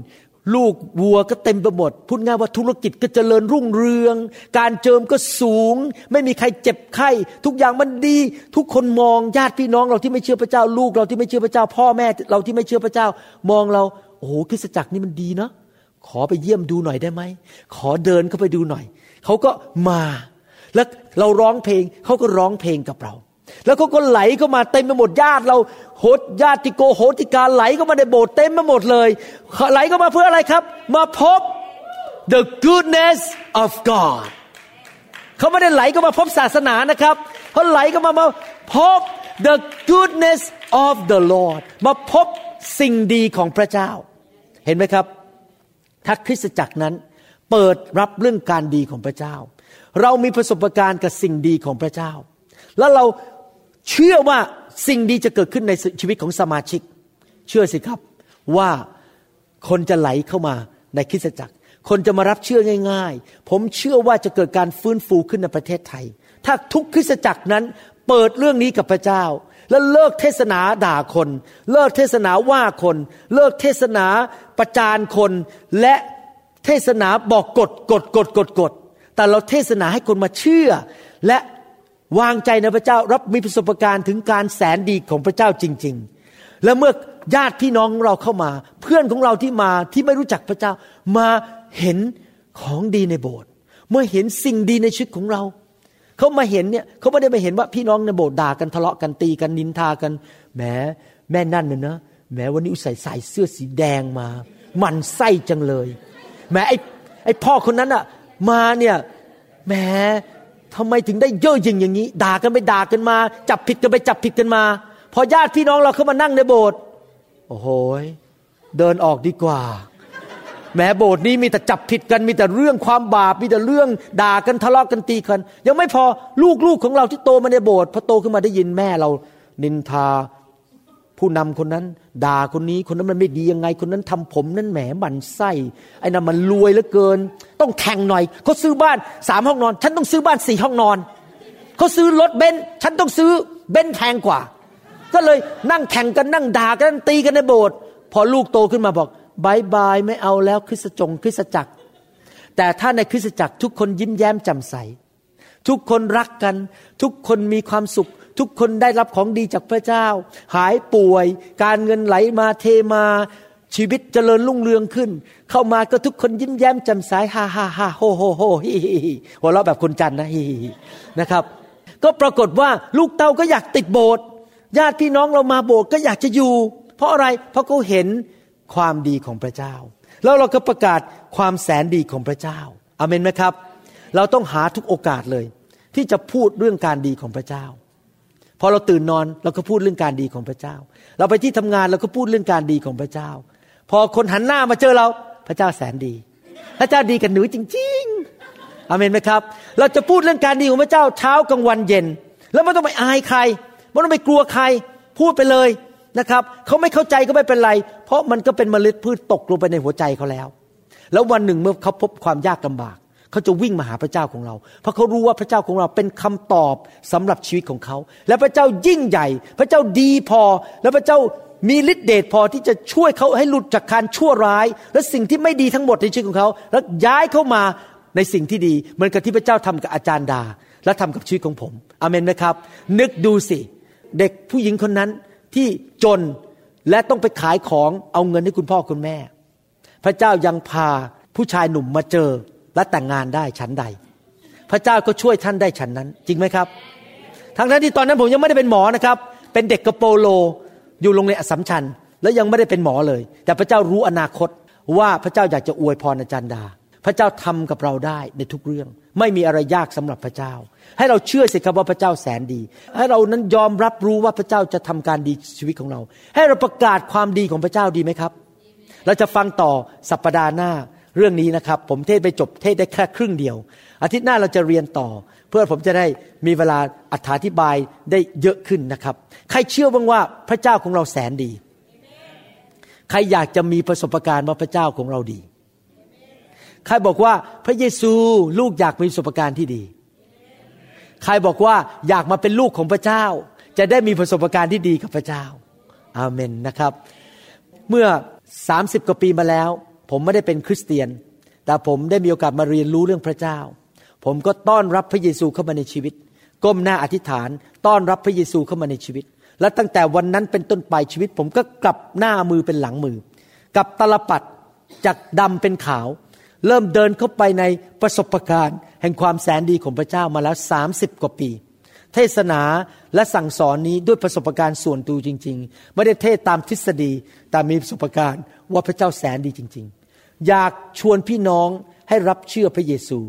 ลูกวัวก็เต็มไปหมด พูดง่ายว่าธุรกิจก็เจริญรุ่งเรือง การเจิมก็สูง ไม่มีใครเจ็บไข้ ทุกอย่างมันดี ทุกคนมองญาติพี่น้องเราที่ไม่เชื่อพระเจ้า ลูกเราที่ไม่เชื่อพระเจ้า พ่อแม่เราที่ไม่เชื่อพระเจ้า มองเราโอ้โหคริสตจักรนี่มันดีเนาะขอไปเยี่ยมดูหน่อยได้ไหมขอเดินเข้าไปดูหน่อยเขาก็มา แล้วเราร้องเพลงเขาก็ร้องเพลงกับเรา แล้วเขาก็ไหลเข้ามาเต็มไปหมดญาติเราโหดญาติโกโหติกาไหลเข้ามาในโบสถ์เต็มไปหมดเลย ไหลเข้ามาเพื่ออะไรครับ มาพบ the goodness of God เขาไม่ได้ไหลเข้ามาพบศาสนานะครับเขาไหลเข้ามามาพบ the goodness of the Lord มาพบสิ่งดีของพระเจ้า เห็นไหมครับ ถ้าคริสตจักรนั้นเปิดรับเรื่องการดีของพระเจ้า เรามีประสบการณ์กับสิ่งดีของพระเจ้า แล้วเรา เชื่อว่าสิ่งดีจะเกิดขึ้นในชีวิตของสมาชิก เชื่อสิครับว่าคนจะไหลเข้ามาในคริสตจักร คนจะมารับเชื่อง่าย ๆ ผมเชื่อว่าจะเกิดการฟื้นฟูขึ้นในประเทศไทย ถ้าทุกคริสตจักรนั้นเปิดเรื่องนี้กับพระเจ้า แล้วเลิกเทศนาด่าคน เลิกเทศนาว่าคน เลิกเทศนาประจานคน และเทศนาบอกกฎกฎกฎกฎกฎแต่เราเทศนาให้คนมาเชื่อ และ วางใจในพระเจ้ารับมีประสบการณ์ถึงการแสนดีของพระเจ้าจริง ๆ และเมื่อญาติพี่น้องของเราเข้ามา เพื่อนของเราที่มาที่ไม่รู้จักพระเจ้ามาเห็นของดีในโบสถ์เมื่อเห็นสิ่งดีในชีวิตของเราเขามาเห็นเนี่ยเขาไม่ได้มาเห็นว่าพี่น้องในโบสถ์ด่ากันทะเลาะกันตีกันนินทากันแหมแม่นั่นเน่ะนะแหมวันนี้อุใส่ใส่เสื้อสีแดงมา มันไส้จังเลยแหมไอ้ไอ้พ่อคนนั้นอะมาเนี่ยแหม ทำไมถึงได้เย่อหยิ่งอย่างนี้ ด่ากันไปด่ากันมา จับผิดกันไปจับผิดกันมา พอญาติพี่น้องเราเข้ามานั่งในโบสถ์โอ้โหเดินออกดีกว่า แม้โบสถ์นี้มีแต่จับผิดกันมีแต่เรื่องความบาปมีแต่เรื่องด่ากันทะเลาะกันตีกัน ยังไม่พอลูกๆของเราที่โตมาในโบสถ์พอโตขึ้นมาได้ยินแม่เรา นินทา ผู้นำคนนั้น ด่าคนนี้คนนั้นมันไม่ดียังไง คนนั้นทำผมนั้นแหมหมั่นไส้ไอ้นั่นมันรวยเหลือเกิน ต้องแข่งหน่อยเขาซื้อบ้านสามห้องนอน ฉันต้องซื้อบ้านสี่ห้องนอนเขาซื้อรถเบนซ์ฉันต้องซื้อเบนซ์แพงกว่า ก็เลยนั่งแข่งกันนั่งด่ากันตีกันในโบสถ์พอลูกโตขึ้นมาบอก bye bye ไม่เอาแล้วคริสตจงคริสตจักร แต่ถ้าในคริสตจักรทุกคนยิ้มแย้มแจ่มใส ทุกคนรักกัน ทุกคนมีความสุข ทุกคนได้รับของดีจากพระเจ้า หายป่วย การเงินไหลมาเทมาชีวิตเจริญรุ่งเรืองขึ้น เข้ามาก็ทุกคนยิ้มแย้มแจ่มใสฮ่าฮ่าฮ่าโฮโฮโฮฮิฮิฮิหัวเราะแบบคนจันนะฮิฮินะครับ ก็ปรากฏว่าลูกเต้าก็อยากติดโบสถ์ญาติพี่น้องเรามาโบสถ์ก็อยากจะอยู่ เพราะอะไรเพราะเขาเห็นความดีของพระเจ้า แล้วเราก็ประกาศความแสนดีของพระเจ้าอาเมนไหมครับ เราต้องหาทุกโอกาสเลย ที่จะพูดเรื่องการดีของพระเจ้า พอเราตื่นนอนเราก็พูดเรื่องการดีของพระเจ้า เราไปที่ทำงานเราก็พูดเรื่องการดีของพระเจ้า พอคนหันหน้ามาเจอเราพระเจ้าแสนดี พระเจ้าดีกับหนูจริงๆอเมนไหมครับ เราจะพูดเรื่องการดีของพระเจ้าเช้ากลางวันเย็น แล้วไม่ต้องไปอายใครไม่ต้องไปกลัวใคร พูดไปเลยนะครับเขาไม่เข้าใจก็ไม่เป็นไร เพราะมันก็เป็นเมล็ดพืชตกลงไปในหัวใจเขาแล้ว แล้ววันหนึ่งเมื่อเขาพบความยากลำบาก เขาจะวิ่งมาหาพระเจ้าของเรา เพราะเขารู้ว่าพระเจ้าของเราเป็นคำตอบสำหรับชีวิตของเขา และพระเจ้ายิ่งใหญ่ พระเจ้าดีพอ และพระเจ้ามีฤทธิเดชพอที่จะช่วยเขาให้หลุดจากการชั่วร้าย และสิ่งที่ไม่ดีทั้งหมดในชีวิตของเขา แล้วย้ายเข้ามาในสิ่งที่ดีเหมือนกับที่พระเจ้าทำกับอาจารย์ดา และทำกับชีวิตของผมอเมนไหมครับ นึกดูสิ เด็กผู้หญิงคนนั้นที่จนและต้องไปขายของเอาเงินให้คุณพ่อคุณแม่ พระเจ้ายังพาผู้ชายหนุ่มมาเจอ และแต่งงานได้ฉันใด พระเจ้าก็ช่วยท่านได้ฉันนั้น จริงไหมครับ ทั้งนั้นที่ตอนนั้นผมยังไม่ได้เป็นหมอนะครับ เป็นเด็กกระโปโลอยู่โรงเรียนอสมชัญแล้วยังไม่ได้เป็นหมอเลย แต่พระเจ้ารู้อนาคตว่าพระเจ้าอยากจะอวยพรอาจารย์ดา พระเจ้าทำกับเราได้ในทุกเรื่อง ไม่มีอะไรยากสำหรับพระเจ้า ให้เราเชื่อสิครับว่าพระเจ้าแสนดี ให้เรานั้นยอมรับรู้ว่าพระเจ้าจะทำการดีชีวิตของเรา ให้เราประกาศความดีของพระเจ้าดีไหมครับ เราจะฟังต่อสัปปดาห์หน้า เรื่องนี้นะครับ ผมเทศไปจบเทศได้แค่ครึ่งเดียว อาทิตย์หน้าเราจะเรียนต่อ เพื่อผมจะได้มีเวลาอธิบายได้เยอะขึ้นนะครับ ใครเชื่อบ้างว่าพระเจ้าของเราแสนดี ใครอยากจะมีประสบการณ์ว่าพระเจ้าของเราดี ใครบอกว่าพระเยซูลูกอยากมีประสบการณ์ที่ดี ใครบอกว่าอยากมาเป็นลูกของพระเจ้า จะได้มีประสบการณ์ที่ดีกับพระเจ้าอาเมนนะครับ เมื่อ 30กว่าปีมาแล้ว ผมไม่ได้เป็นคริสเตียน แต่ผมได้มีโอกาสมาเรียนรู้เรื่องพระเจ้า ผมก็ต้อนรับพระเยซูเข้ามาในชีวิต ก้มหน้าอธิษฐาน ต้อนรับพระเยซูเข้ามาในชีวิต และตั้งแต่วันนั้นเป็นต้นไปชีวิต ผมก็กลับหน้ามือเป็นหลังมือ กับตลปัดจากดำเป็นขาว เริ่มเดินเข้าไปในประสบการณ์ แห่งความแสนดีของพระเจ้ามาแล้ว30กว่าปีเทศนาและสั่งสอนนี้ด้วยประสบการณ์ส่วนตัวจริง ๆ ไม่ได้เทศตามทฤษฎีแต่มีประสบการณ์ว่าพระเจ้าแสนดีจริง ๆ อยากชวนพี่น้องให้รับเชื่อพระเยซู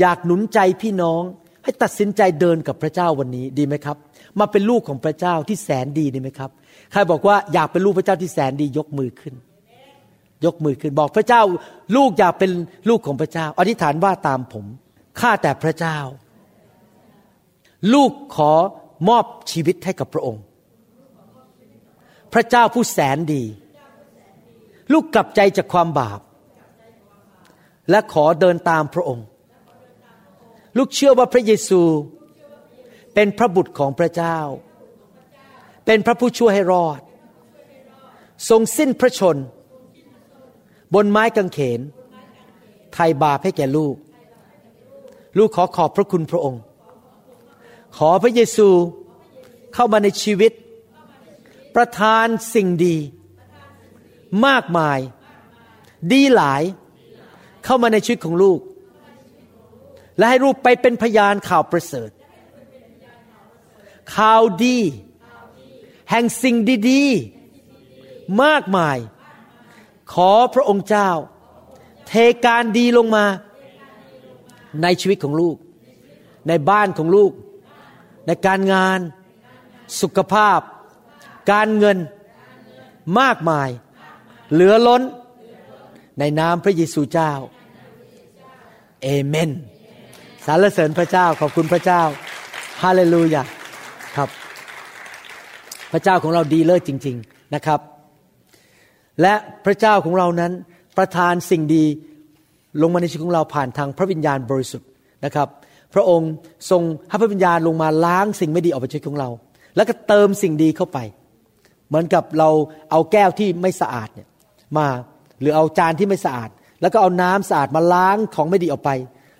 อยากหนุนใจพี่น้องให้ตัดสินใจเดินกับพระเจ้าวันนี้ดีไหมครับ มาเป็นลูกของพระเจ้าที่แสนดีดีไหมครับใครบอกว่าอยากเป็นลูกพระเจ้าที่แสนดียกมือขึ้น ยกมือขึ้นบอกพระเจ้า ลูกอยากเป็นลูกของพระเจ้า อธิษฐานว่าตามผมข้าแต่พระเจ้า ลูกขอมอบชีวิตให้กับพระองค์ พระเจ้าผู้แสนดี ลูกกลับใจจากความบาป และขอเดินตามพระองค์ ลูกเชื่อว่าพระเยซู เป็นพระบุตรของพระเจ้า เป็นพระผู้ช่วยให้รอด ทรงสิ้นพระชน บนไม้กางเขน ไถ่บาปให้แก่ลูก ลูกขอขอบพระคุณพระองค์ ขอพระเยซูเข้ามาในชีวิต ประทานสิ่งดี มากมาย ดีหลาย เข้ามาในชีวิตของลูก และให้ลูกไปเป็นพยานข่าวประเสริฐ ข่าวดี แห่งสิ่งดีๆ มากมาย ขอพระองค์เจ้า เทการดีลงมา ในชีวิตของลูก ในบ้านของลูก ในการงาน สุขภาพ การเงินมากมาย เหลือล้น ในนามพระเยซูเจ้าเอเมนสรรเสริญพระเจ้าขอบคุณพระเจ้าฮาเลลูยาครับ พระเจ้าของเราดีเลิศจริง ๆนะครับ และพระเจ้าของเรานั้นประทานสิ่งดีลงมาในชีวิตของเราผ่านทางพระวิญญาณบริสุทธิ์นะครับ พระองค์ทรงให้พระวิญญาณลงมาล้างสิ่งไม่ดีออกไปจากชีวิตของเรา แล้วก็เติมสิ่งดีเข้าไป เหมือนกับเราเอาแก้วที่ไม่สะอาดเนี่ยมา หรือเอาจานที่ไม่สะอาด แล้วก็เอาน้ำสะอาดมาล้างของไม่ดีออกไป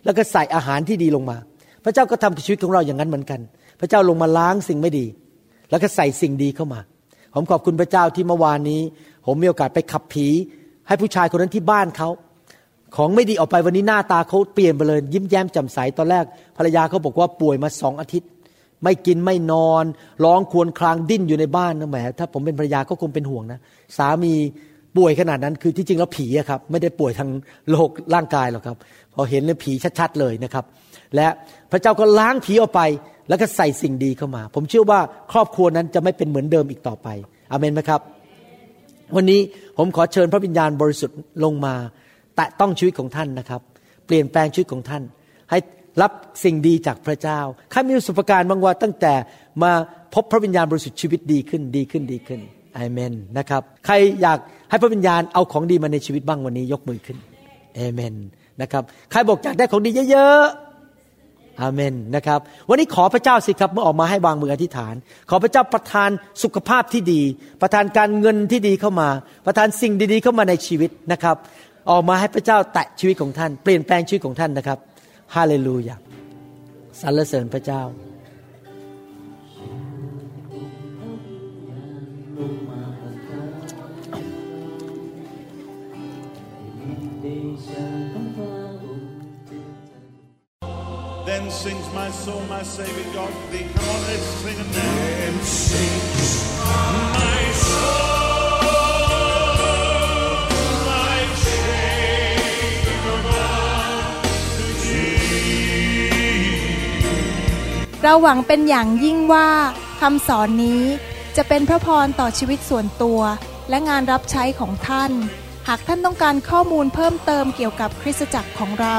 แล้วก็ใส่อาหารที่ดีลงมา พระเจ้าก็ทำกับชีวิตของเราอย่างนั้นเหมือนกัน พระเจ้าลงมาล้างสิ่งไม่ดี แล้วก็ใส่สิ่งดีเข้ามา ผมขอบคุณพระเจ้าที่เมื่อวานนี้ ผมมีโอกาสไปขับผี ให้ผู้ชายคนนั้นที่บ้านเขาของไม่ดีออกไปวันนี้หน้าตาเขาเปลี่ยนไปเลย ยิ้มแย้มแจ่มใสตอนแรก ภรรยาเขาบอกว่าป่วยมาสองอาทิตย์ ไม่กินไม่นอน ร้องครวญครางดิ้นอยู่ในบ้านนะแหมถ้าผมเป็นภรรยาก็คงเป็นห่วงนะ สามี ป่วยขนาดนั้นคือที่จริงแล้วผีครับไม่ได้ป่วยทางโลกร่างกายหรอกครับ พอเห็นเลยผีชัดๆเลยนะครับ และพระเจ้าก็ล้างผีออกไปแล้วก็ใส่สิ่งดีเข้ามา ผมเชื่อว่าครอบครัวนั้นจะไม่เป็นเหมือนเดิมอีกต่อไปอเมนไหมครับ วันนี้ผมขอเชิญพระวิญญาณบริสุทธิ์ลงมา แตะต้องชีวิตของท่านนะครับ เปลี่ยนแปลงชีวิตของท่าน ให้รับสิ่งดีจากพระเจ้าใครมีประสบการณ์บางว่าตั้งแต่มาพบพระวิญญาณบริสุทธิ์ชีวิตดีขึ้นดีขึ้นดีขึ้น อเมนนะครับใครอยากให้พระวิญญาณเอาของดีมาในชีวิตบ้างวันนี้ยกมือขึ้นเอเมนนะครับใครบอกอยากได้ของดีเยอะๆอาเมนนะครับวันนี้ขอพระเจ้าสิครับเมื่อออกมาให้วางมืออธิษฐาน ขอพระเจ้าประทานสุขภาพที่ดี ประทานการเงินที่ดีเข้ามา ประทานสิ่งดีๆเข้ามาในชีวิตนะครับ ออกมาให้พระเจ้าแตะชีวิตของท่าน เปลี่ยนแปลงชีวิตของท่านนะครับฮาเลลูยาสรรเสริญพระเจ้า Then sings my soul, my Savior God to thee. Come on, let's sing it now. Then sings my soul, my God to thee. เราหวังเป็นอย่างยิ่งว่าคำสอนนี้จะเป็นพระพรต่อชีวิตส่วนตัว และงานรับใช้ของท่าน หากท่านต้องการข้อมูลเพิ่มเติมเกี่ยวกับคริสตจักรของเรา